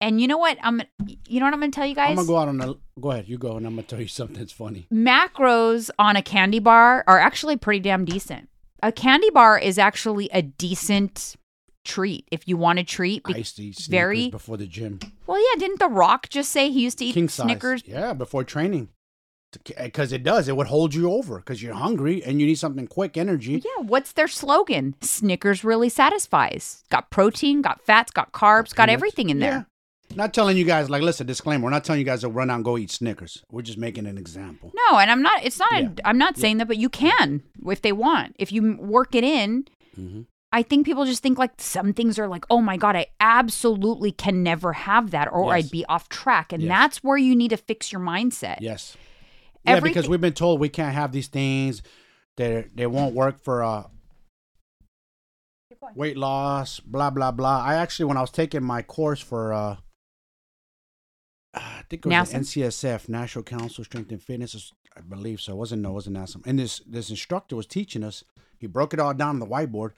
and you know what? I'm, you know what I'm going to tell you guys. I'm gonna go out on a. Go ahead, you go, and I'm gonna tell you something that's funny. macros on a candy bar are actually pretty damn decent. A candy bar is actually a decent treat if you want to treat. I used to eat Snickers very- before the gym. well, yeah, didn't The Rock just say he used to eat King size. Snickers? Yeah, before training. Because it does, it would hold you over because you're hungry and you need something quick, energy. Yeah, what's their slogan? Snickers really satisfies. Got protein, got fats, got carbs, got Peanuts. everything in there. Yeah. Not telling you guys, like, listen, disclaimer, we're not telling you guys to run out and go eat Snickers. We're just making an example. No, and I'm not. It's not. Yeah. A, I'm not saying that, but you can if they want. If you work it in, hmm I think people just think like some things are like, oh my god, I absolutely can never have that, or Yes. I'd be off track, and Yes. that's where you need to fix your mindset. Yes. Yeah, because we've been told we can't have these things. They they won't work for uh, weight loss. Blah blah blah. I actually, when I was taking my course for uh, I think it was the NCSF, National Council of Strength and Fitness. I believe so. It wasn't no, it wasn't NASM. And this this instructor was teaching us. He broke it all down on the whiteboard,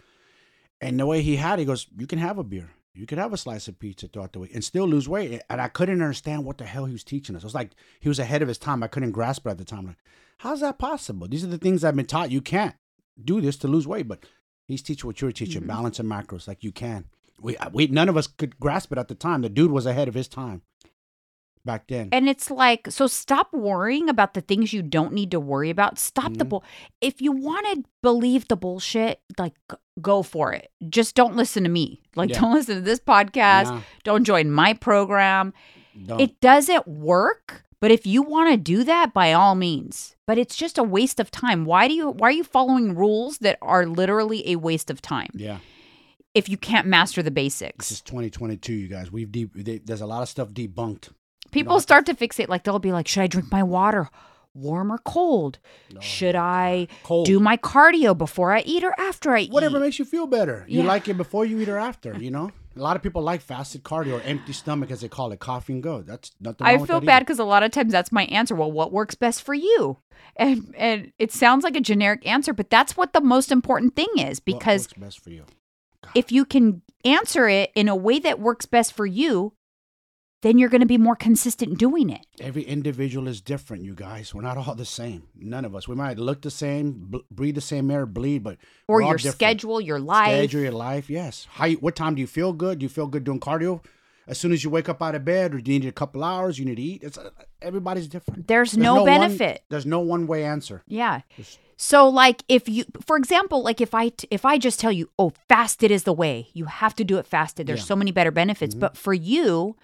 and the way he had, it, he goes, "You can have a beer." You could have a slice of pizza throughout the week and still lose weight. And I couldn't understand what the hell he was teaching us. It was like he was ahead of his time. I couldn't grasp it at the time. Like, how's that possible? These are the things I've been taught. You can't do this to lose weight, but he's teaching what you're teaching, Mhm. balance and macros, like you can. We, we none of us could grasp it at the time. The dude was ahead of his time back then. And it's like, so stop worrying about the things you don't need to worry about. Stop the Mhm. bull. If you want to believe the bullshit, like go for it. Just don't listen to me. Like Yeah. don't listen to this podcast. Don't join my program. don't. It doesn't work. But if you want to do that, by all means. But it's just a waste of time. Why do you? Why are you following rules that are literally a waste of time yeah, if you can't master the basics, this is 2022, you guys. We've deep. They, there's a lot of stuff debunked. People start to fixate. Like they'll be like, "Should I drink my water, warm or cold? No. Should I Cold. do my cardio before I eat or after I Whatever eat?" Whatever makes you feel better. You Yeah. like it before you eat or after. You know, a lot of people like fasted cardio or empty stomach, as they call it, coffee and go. That's nothing. I feel bad because a lot of times that's my answer. Well, what works best for you? And and it sounds like a generic answer, but that's what the most important thing is because best for you. if you can answer it in a way that works best for you, then you're going to be more consistent doing it. Every individual is different, you guys. We're not all the same. None of us. We might look the same, b- breathe the same air, bleed, but Or your different. schedule, your life. schedule your life. Yes. How? You, what time do you feel good? Do you feel good doing cardio? As soon as you wake up out of bed, or do you need a couple hours? You need to eat. It's uh, everybody's different. There's, no, one- benefit. there's no one way answer. Yeah. Just- So like if you for example like if I if I just tell you oh fasted is the way you have to do it fasted there's Yeah. so many better benefits Mhm. but for you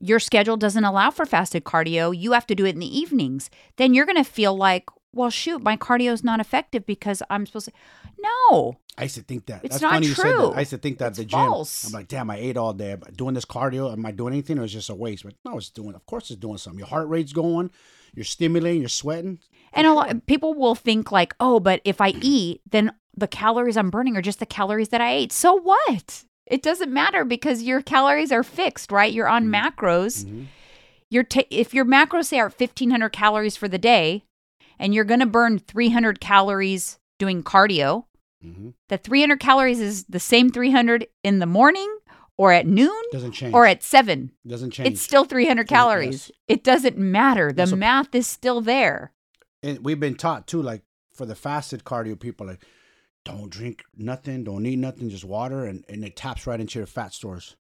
your schedule doesn't allow for fasted cardio you have to do it in the evenings then you're going to feel like well shoot my cardio is not effective because I'm supposed to No. I used to think that. It's That's not funny you said true. that. I used to think that at It's the gym. false. I'm like, damn, I ate all day. But doing this cardio, am I doing anything or is it just a waste? But no, it's doing. Of course, it's doing something. Your heart rate's going. You're stimulating. You're sweating. And a lot people will think like, "Oh, but if I eat, then the calories I'm burning are just the calories that I ate." So what? It doesn't matter because your calories are fixed, right? You're on macros. Mhm. You're ta- if your macros say are 1500 calories for the day and you're going to burn 300 calories doing cardio, Mhm. the 300 calories is the same 300 in the morning or at noon Doesn't change. or at 7. Doesn't change. It's still 300 Three- calories. It doesn't matter. The math is still there. and we've been taught too, like for the fasted cardio people, like don't drink nothing, don't eat nothing, just water, and, and it taps right into your fat stores.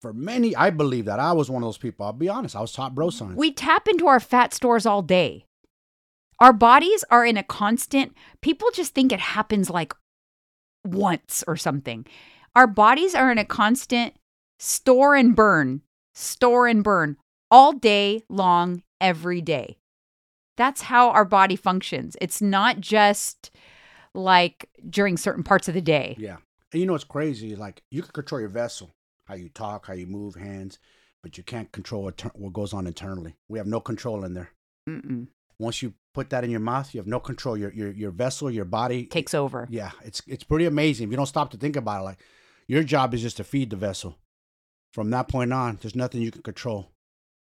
For many, I believe that I was one of those people. I'll be honest, I was taught bro science. We tap into our fat stores all day. Our bodies are in a constant, people just think it happens like once or something. Our bodies are in a constant store and burn, store and burn all day long, every day. That's how our body functions. It's not just like during certain parts of the day. Yeah. And you know what's crazy? Like you can control your vessel, how you talk, how you move, hands, but you can't control what, goes on internally. We have no control in there. Mm-mm. Once you put that in your mouth, you have no control. Your your your vessel, your body Takes over. Yeah, it's it's pretty amazing. If you don't stop to think about it, like your job is just to feed the vessel. From that point on, there's nothing you can control.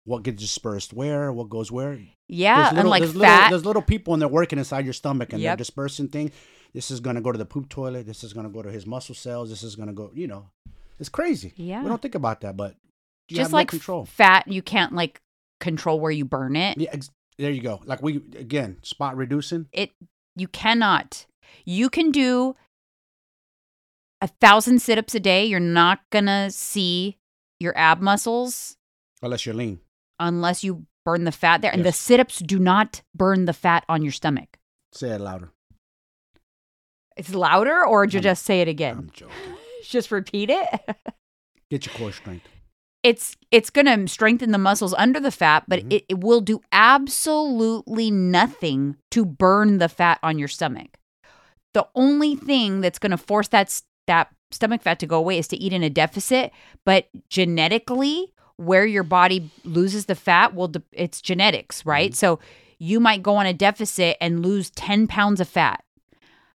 What gets dispersed where, what goes where. Yeah, there's and like there's fat. Little, there's little people and they're working inside your stomach and Yep. they're dispersing things. This is gonna go to the poop toilet. This is gonna go to his muscle cells. This is gonna go. You know, it's crazy. Yeah. we don't think about that, but you just like no control. fat, you can't like control where you burn it. yeah, ex- there you go. Like we again, spot reducing. It you cannot. You can do a thousand sit-ups a day. You're not gonna see your ab muscles Unless you're lean. Unless you burn the fat there. And the sit-ups do not burn the fat on your stomach. Say it louder. It's louder, or did you I'm- just say it again? I'm joking. just repeat it. Get your core strength. it's it's going to strengthen the muscles under the fat, but Mhm. it, it will do absolutely nothing to burn the fat on your stomach. The only thing that's going to force that that stomach fat to go away is to eat in a deficit, but genetically where your body loses the fat, well, it's genetics, right? Mm-hmm. So you might go on a deficit and lose 10 pounds of fat.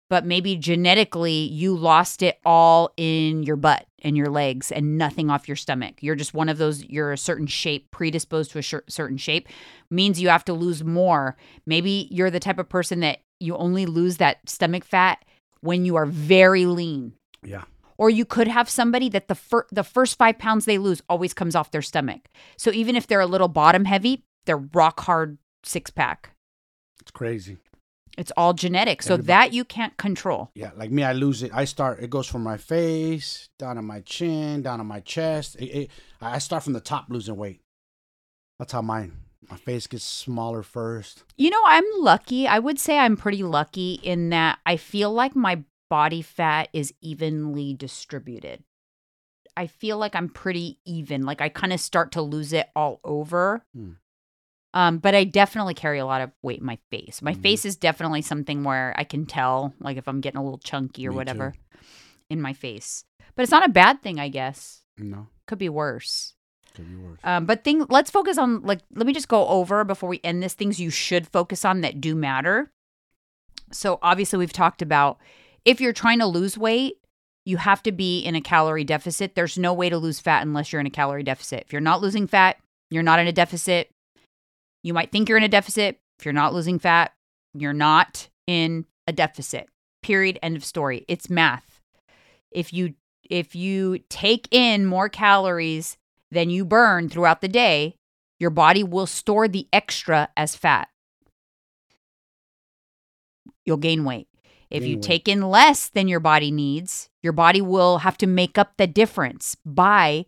But maybe genetically you lost it all in your butt and your legs and nothing off your stomach. You're just one of those, you're a certain shape, predisposed to a cer- certain shape, means you have to lose more. Maybe you're the type of person that you only lose that stomach fat when you are very lean. Yeah. Or you could have somebody that the fir- the first five pounds they lose always comes off their stomach. So even if they're a little bottom heavy, they're rock hard six pack. It's crazy. It's all genetic. So Everybody- that you can't control. Yeah, like me, I lose it. I start. It goes from my face down to my chin, down to my chest. It, it, I start from the top losing weight. That's how mine. My face gets smaller first. You know, I'm lucky. I would say I'm pretty lucky in that I feel like my body fat is evenly distributed. I feel like I'm pretty even. Like I kind of start to lose it all over. Hmm. Um, but I definitely carry a lot of weight in my face. My Mhm. face is definitely something where I can tell, like if I'm getting a little chunky or Me too. whatever in my face. But it's not a bad thing, I guess. No, Could be worse. could be worse. Um, but thing, let's focus on like let me just go over before we end this things you should focus on that do matter. So obviously we've talked about if you're trying to lose weight, you have to be in a calorie deficit. There's no way to lose fat unless you're in a calorie deficit. If you're not losing fat, you're not in a deficit. You might think you're in a deficit. If you're not losing fat, you're not in a deficit. Period. End of story. It's math. If you if you take in more calories than you burn throughout the day, your body will store the extra as fat. You'll gain weight. If you take in less than your body needs, your body will have to make up the difference by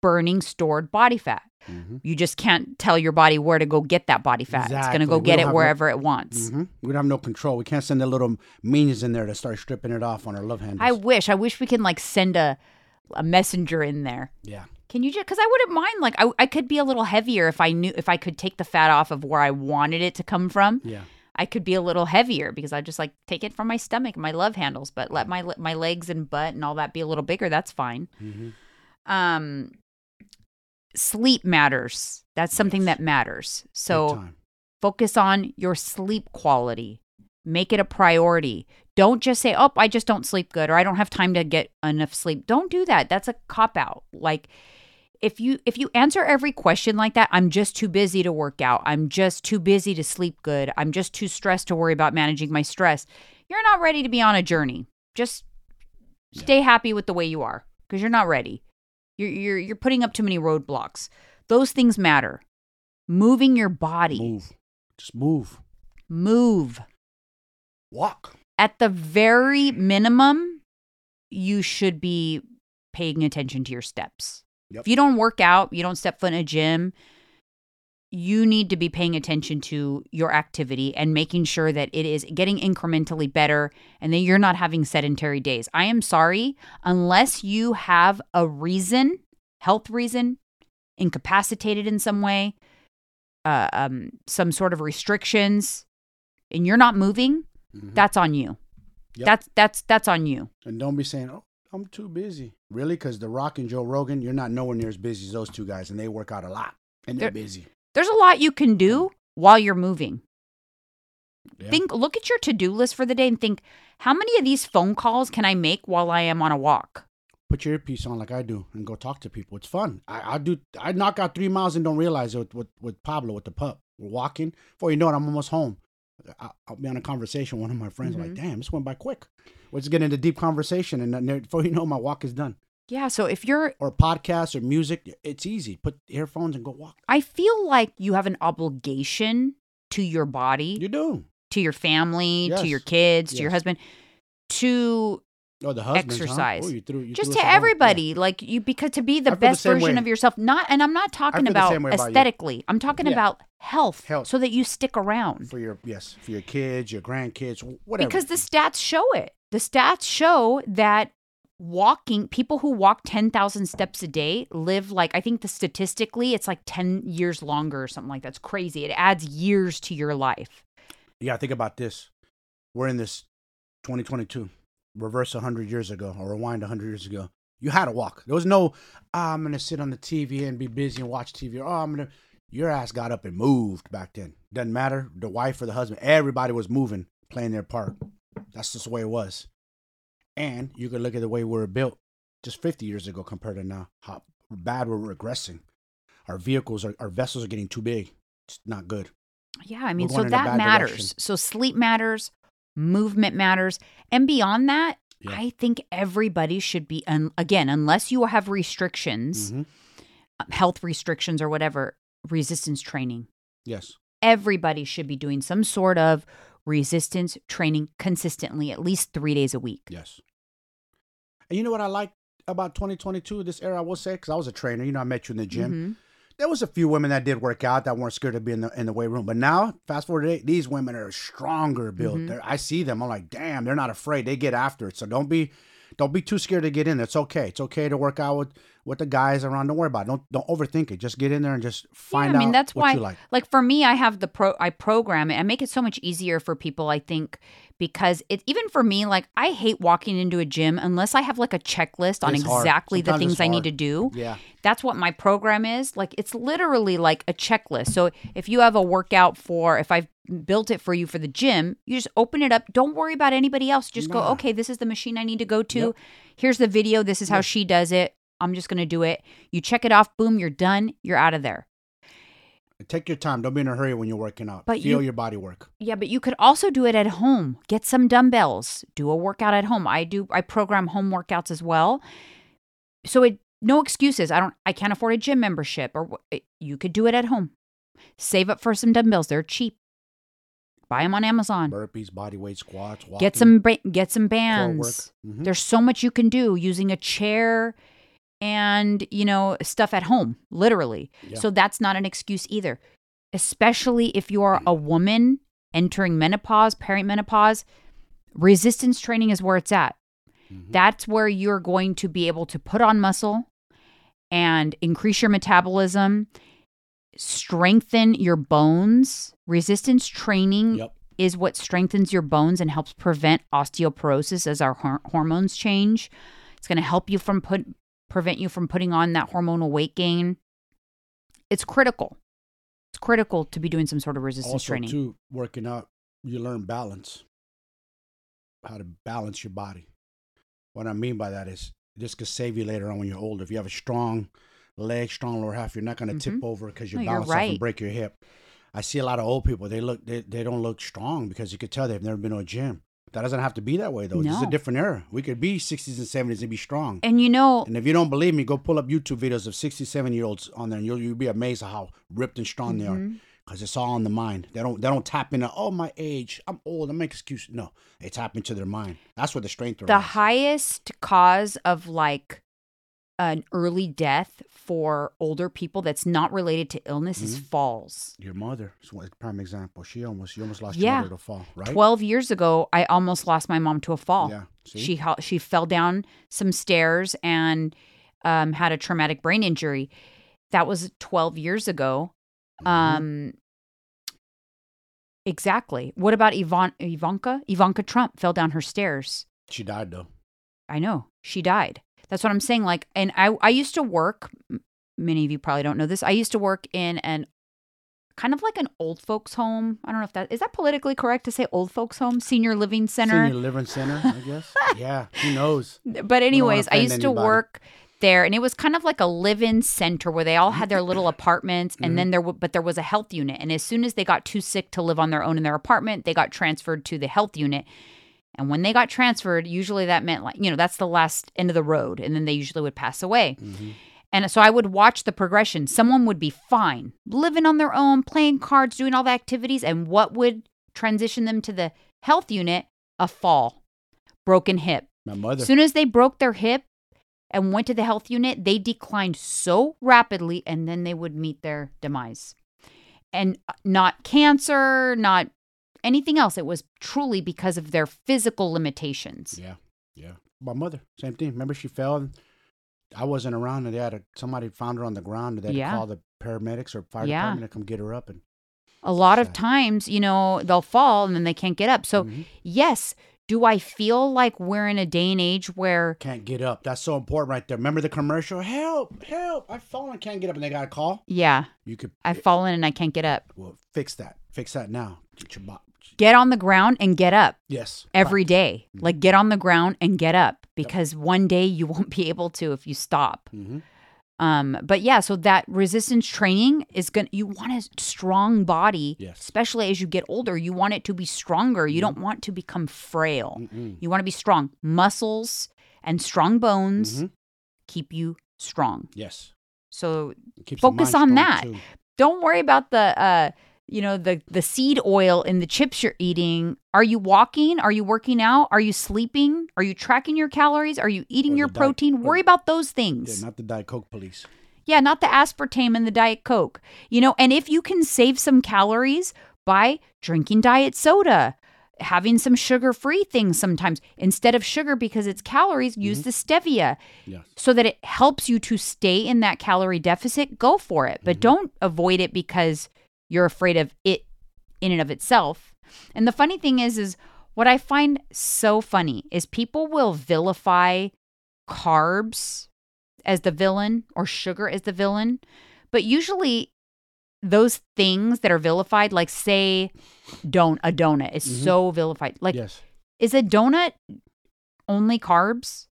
burning stored body fat. hmm You just can't tell your body where to go get that body fat. It's going to go We get it have no- wherever it wants. hmm We don't have no control. We can't send the little minions in there to start stripping it off on our love handles. I wish. I wish we can like send a a messenger in there. yeah. Can you just because I wouldn't mind like I, I could be a little heavier if I knew if I could take the fat off of where I wanted it to come from. Yeah. I could be a little heavier because I just like take it from my stomach, my love handles, but let my my legs and butt and all that be a little bigger. That's fine. hmm Um, sleep matters. That's something Yes. that matters. So focus on your sleep quality. Make it a priority. Don't just say, "Oh, I just don't sleep good," or "I don't have time to get enough sleep." Don't do that. That's a cop out. Like if you if you answer every question like that, I'm just too busy to work out. I'm just too busy to sleep good. I'm just too stressed to worry about managing my stress. You're not ready to be on a journey. Just stay happy with the way you are because you're not ready. You're you're you're putting up too many roadblocks. Those things matter. Moving your body. Move. Just move. Move. Walk. At the very minimum, you should be paying attention to your steps. Yep. If you don't work out, you don't step foot in a gym, you need to be paying attention to your activity and making sure that it is getting incrementally better and that you're not having sedentary days. I am sorry, unless you have a reason, health reason, incapacitated in some way, uh, um, some sort of restrictions, and you're not moving, Mhm. that's on you. Yep. That's that's that's on you. And don't be saying, "Oh, I'm too busy." Really? Because The Rock and Joe Rogan, you're not nowhere near as busy as those two guys, and they work out a lot, and they're, They're- busy. There's a lot you can do while you're moving. Yeah. Think, look at your to do list for the day and think, how many of these phone calls can I make while I am on a walk? Put your earpiece on like I do, and go talk to people. It's fun. I, I do. I knock out three miles and don't realize it with, with, with Pablo with the pup. We're walking. Before you know it, I'm almost home. I, I'll be on a conversation. with One of my friends like, Mm-hmm. "Damn, this went by quick." Let's get into deep conversation, and uh, then before you know, my walk is done. Yeah. So if you're, Or podcasts or music, it's easy. Put earphones and go walk. I feel like you have an obligation to your body, You do. to your family, to your Yes. kids, to your husband, to Oh, the husbands, huh? Exercise. Oh, you threw, you just to us a bone. everybody like you because to be the feel the best version way. of yourself not and i'm not talking about way about aesthetically i'm talking Yeah. about health, Health. so that you stick around for your yes, for your kids, your grandkids, whatever. because the stats show it the stats show that walking people who walk 10,000 steps a day live like i think the statistically it's like 10 years longer or something like that. that's crazy it adds years to your life yeah, think about this. We're in this 2022. Reverse 100 years ago or rewind 100 years ago. You had to walk. There was no, "Ah, I'm going to sit on the TV and be busy and watch TV. Or, oh, I'm going to. Your ass got up and moved back then. Doesn't matter. The wife or the husband. Everybody was moving, playing their part. That's just the way it was. And you can look at the way we were built just 50 years ago compared to now. How bad we're regressing. Our vehicles, are, our vessels are getting too big. It's not good. Yeah, I mean, so that matters. direction. So sleep matters, movement matters, and beyond that, Yeah. I think everybody should be. Un- again, unless you have restrictions, Mhm. uh, health restrictions or whatever, resistance training. Yes. Everybody should be doing some sort of resistance training consistently, at least three days a week. Yes. And you know what I like about 2022, this era, I will say, because I was a trainer. You know, I met you in the gym. Mhm. There was a few women that did work out that weren't scared to be in the in the weight room. But now, fast forward today, these women are stronger built. Mhm. I see them. I'm like, damn, they're not afraid. They get after it. So don't be don't be too scared to get in. It's okay. It's okay to work out with with the guys around. Don't worry about it. Don't don't overthink it. Just get in there and just find yeah, I mean out that's what why you like. like for me i have the pro i program it i make it so much easier for people i think because it even for me like i hate walking into a gym unless i have like a checklist on It's exactly the things i need to do Yeah. that's what my program is like it's literally like a checklist so if you have a workout for if i've built it for you for the gym you just open it up don't worry about anybody else just go okay this is the machine i need to go to Yep. here's the video this is how Yep. she does it i'm just going to do it you check it off boom you're done you're out of there Take your time. Don't be in a hurry when you're working out. But Feel you- your body work. Yeah, but you could also do it at home. Get some dumbbells. Do a workout at home. I do I program home workouts as well. So it no excuses. I don't I can't afford a gym membership or it- you could do it at home. Save up for some dumbbells. They're cheap. Buy them on Amazon. Burpees, body weight squats, walking, Get some get some bands. Mhm. There's so much you can do using a chair and, you know, stuff at home, literally. Yeah. So that's not an excuse either. Especially if you are a woman entering menopause, perimenopause, resistance training is where it's at. Mhm. That's where you're going to be able to put on muscle and increase your metabolism, strengthen your bones. Resistance training Yep. is what strengthens your bones and helps prevent osteoporosis as our hor- hormones change. It's going to help you from put prevent you from putting on that hormonal weight gain. It's critical. It's critical to be doing some sort of resistance also training. too working out you learn balance how to balance your body what i mean by that is this could save you later on when you're older if you have a strong leg strong lower half you're not going to tip over because you're Mm-hmm. No, you're balanced off and break your hip i see a lot of old people they look they, they don't look strong because you could tell they've never been to a gym that doesn't have to be that way though this is a different era we could be 60s and 70s and be strong and you know, and if you don't believe me, go pull up YouTube videos of 67 year olds on there, and you'll you'll be amazed at how ripped and strong they are. Mhm. Because it's all in the mind. They don't they don't tap into oh my age, I'm old, I make excuses. No, they tap into their mind. That's where the strength is. the highest cause of like an early death for older people that's not related to illness is Mm-hmm. falls. Your mother is one prime example. She almost you almost lost Yeah. your mother to a fall, right? 12 years ago, I almost lost my mom to a fall. Yeah. See? She she fell down some stairs and um, had a traumatic brain injury. That was 12 years ago. Mhm. Um, exactly. What about Ivan- Ivanka? Ivanka Trump fell down her stairs. she died though. I know she died. That's what I'm saying. Like, and I I used to work. Many of you probably don't know this. I used to work in an kind of like an old folks home. I don't know if that is that politically correct to say old folks home, senior living center. Senior living center, I guess. yeah, who knows? But anyways, I used to anybody. work there, and it was kind of like a live-in center where they all had their little apartments, and Mm-hmm. then there, w- but there was a health unit. And as soon as they got too sick to live on their own in their apartment, they got transferred to the health unit. And when they got transferred, usually that meant like you know that's the last end of the road, and then they usually would pass away. Mhm. And so I would watch the progression. Someone would be fine, living on their own, playing cards, doing all the activities. And what would transition them to the health unit? A fall, broken hip. My mother. As soon as they broke their hip and went to the health unit, they declined so rapidly and then they would meet their demise. And uh, not cancer, not anything else. It was truly because of their physical limitations. Yeah, yeah. My mother, same thing. Remember, she fell. And I wasn't around, and they had a, somebody found her on the ground. And they had Yeah. to call the paramedics or fire Yeah. department to come get her up. And A lot of times, you know, they'll fall and then they can't get up. So, Mhm. yes, do I feel like we're in a day and age where, can't get up. That's so important, right there. Remember the commercial? Help! Help! I've fallen, can't get up, and they got a call. yeah, You could I've fallen and I can't get up? well fix that. Fix that now. Get your Get on the ground and get up. Yes. every day. Mhm. Like get on the ground and get up because one day you won't be able to if you stop. Mm-hmm. Um, but yeah, so that resistance training is going to you want a strong body, Yes. especially as you get older. You want it to be stronger. You Mhm. don't want to become frail. Mm-mm. You want to be strong. Muscles and strong bones Mhm. keep you strong. Yes. So Focus on that. too. don't worry about the uh you know the the seed oil in the chips you're eating are you walking are you working out are you sleeping are you tracking your calories are you eating Or your the diet- protein or- worry about those things Yeah, not the Diet Coke police. yeah not the aspartame and the diet coke you know and if you can save some calories by drinking diet soda having some sugar free things sometimes instead of sugar because it's calories use the stevia Yes. so that it helps you to stay in that calorie deficit, go for it. But Mhm. don't avoid it because you're afraid of it in and of itself. And the funny thing is is what I find so funny is people will vilify carbs as the villain or sugar as the villain, but usually those things that are vilified like say don't a donut is Mhm. so vilified. Like yes. is a donut only carbs?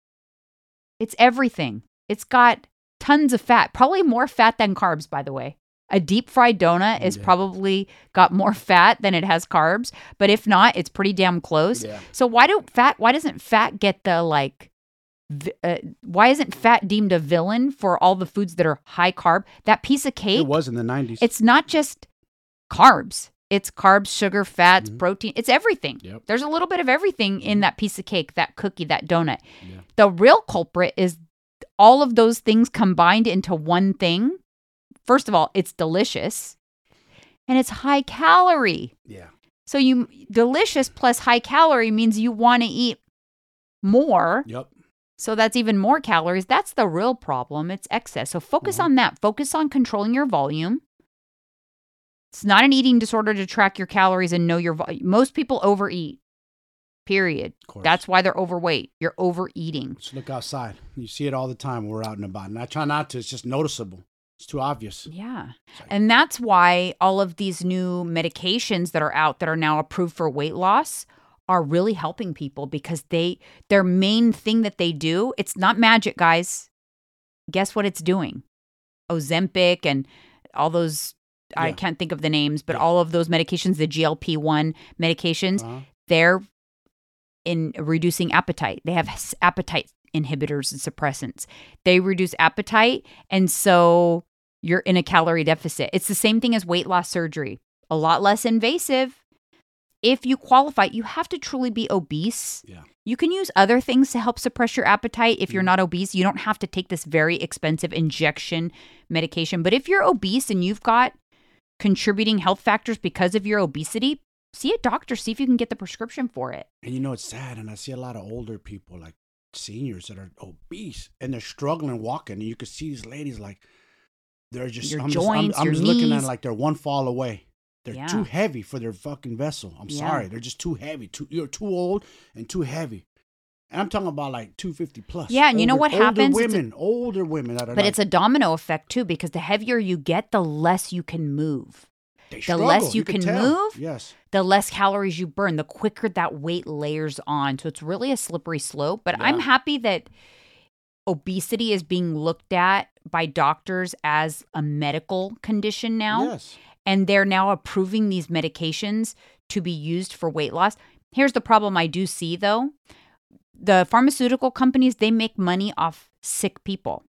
It's everything. It's got tons of fat, probably more fat than carbs, by the way. A deep fried donut is Yeah. probably got more fat than it has carbs, but if not, it's pretty damn close. Yeah. So why do fat? Why doesn't fat get the like? Uh, why isn't fat deemed a villain for all the foods that are high carb? That piece of cake, It was in the 90s. it's not just carbs. It's carbs, sugar, fats, Mhm. protein. It's everything. Yep. There's a little bit of everything in that piece of cake, that cookie, that donut. Yeah. The real culprit is all of those things combined into one thing. First of all, it's delicious and it's high calorie. Yeah. So you delicious plus high calorie means you want to eat more. Yep. So that's even more calories. That's the real problem. It's excess. So focus Mhm. on that. Focus on controlling your volume. It's not an eating disorder to track your calories and know your volume. Most people overeat. Period. That's why they're overweight. You're overeating. Just look outside. You see it all the time we're out and about. And I try not to. It's just noticeable. It's too obvious. Yeah. And that's why all of these new medications that are out that are now approved for weight loss are really helping people because they their main thing that they do, it's not magic, guys. Guess what it's doing? Ozempic and all those I can't think of the names, but Yeah. all of those medications, the GLP-1 medications, Uh-huh. they're in reducing appetite. They have appetite inhibitors and suppressants. They reduce appetite. And so you're in a calorie deficit. It's the same thing as weight loss surgery, a lot less invasive. If you qualify, you have to truly be obese. Yeah. You can use other things to help suppress your appetite if you're Mhm. not obese. You don't have to take this very expensive injection medication. But if you're obese and you've got contributing health factors because of your obesity, see a doctor, see if you can get the prescription for it. And you know, it's sad. And I see a lot of older people, like seniors, that are obese and they're struggling walking. And you can see these ladies like, they're just Your I'm joints, just, I'm, I'm just looking at it like they're one fall away. They're Yeah. too heavy for their fucking vessel. I'm Yeah. sorry, they're just too heavy. Too you're too old and too heavy. And I'm talking about like 250 plus. Yeah, and you know Older- what happens? Older a- women, older women that are. But like, it's a domino effect too, because the heavier you get, the less you can move. They the less struggle, you can can move, Yes. the less calories you burn, the quicker that weight layers on. So it's really a slippery slope. But I'm happy that obesity is being looked at by doctors as a medical condition now. Yes. And they're now approving these medications to be used for weight loss. Here's the problem I do see though the pharmaceutical companies, they make money off sick people.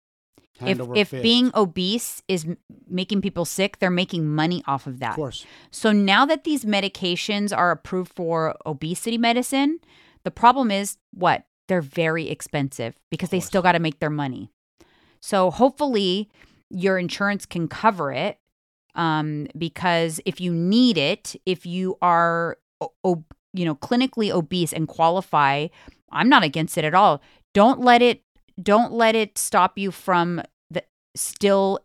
Hand if if being obese is m- making people sick, they're making money off of that. of course. So now that these medications are approved for obesity medicine, the problem is what? They're very expensive because they still got to make their money. So hopefully your insurance can cover it um, because if you need it, if you are o- o- you know clinically obese and qualify, I'm not against it at all. Don't let it don't let it stop you from the still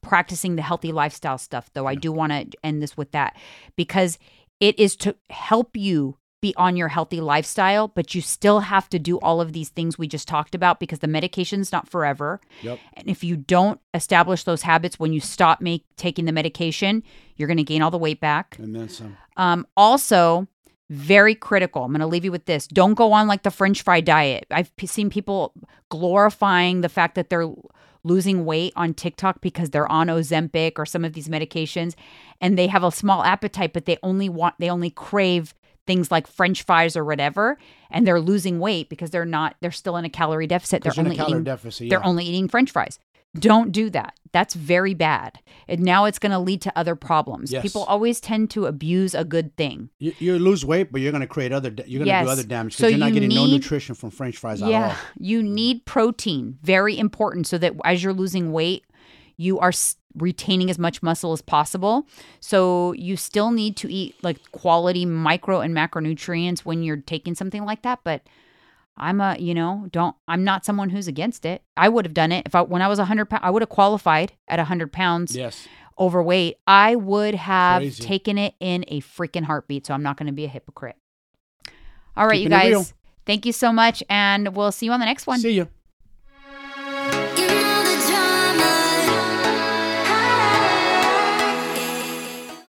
practicing the healthy lifestyle stuff though. I do want to end this with that because it is to help you be on your healthy lifestyle, but you still have to do all of these things we just talked about because the medication's not forever. Yep. And if you don't establish those habits when you stop make, taking the medication, you're going to gain all the weight back. And then some. Um, also, very critical. I'm going to leave you with this. Don't go on like the French fry diet. I've seen people glorifying the fact that they're losing weight on TikTok because they're on Ozempic or some of these medications and they have a small appetite, but they only want, they only crave things like French fries or whatever. And they're losing weight because they're not, they're still in a calorie deficit. They're Because you're in only calorie eating deficit. they're only eating french fries. Don't do that. That's very bad. And now it's going to lead to other problems. Yes. People always tend to abuse a good thing. You, you lose weight, but you're going to create other. Da- you're going to Yes. do other damage So because you're not you getting no nutrition from French fries at yeah. all. You mm. need protein. Very important so that as you're losing weight, you are s- retaining as much muscle as possible. So you still need to eat like quality micro and macronutrients when you're taking something like that, but I'm a, you know, don't, I'm not someone who's against it. I would have done it if I, when I was 100 pounds, I would have qualified at 100 pounds Yes. overweight. I would have Crazy. taken it in a freaking heartbeat. So I'm not going to be a hypocrite. All right, Keeping you guys. Thank you so much. And we'll see you on the next one. See you.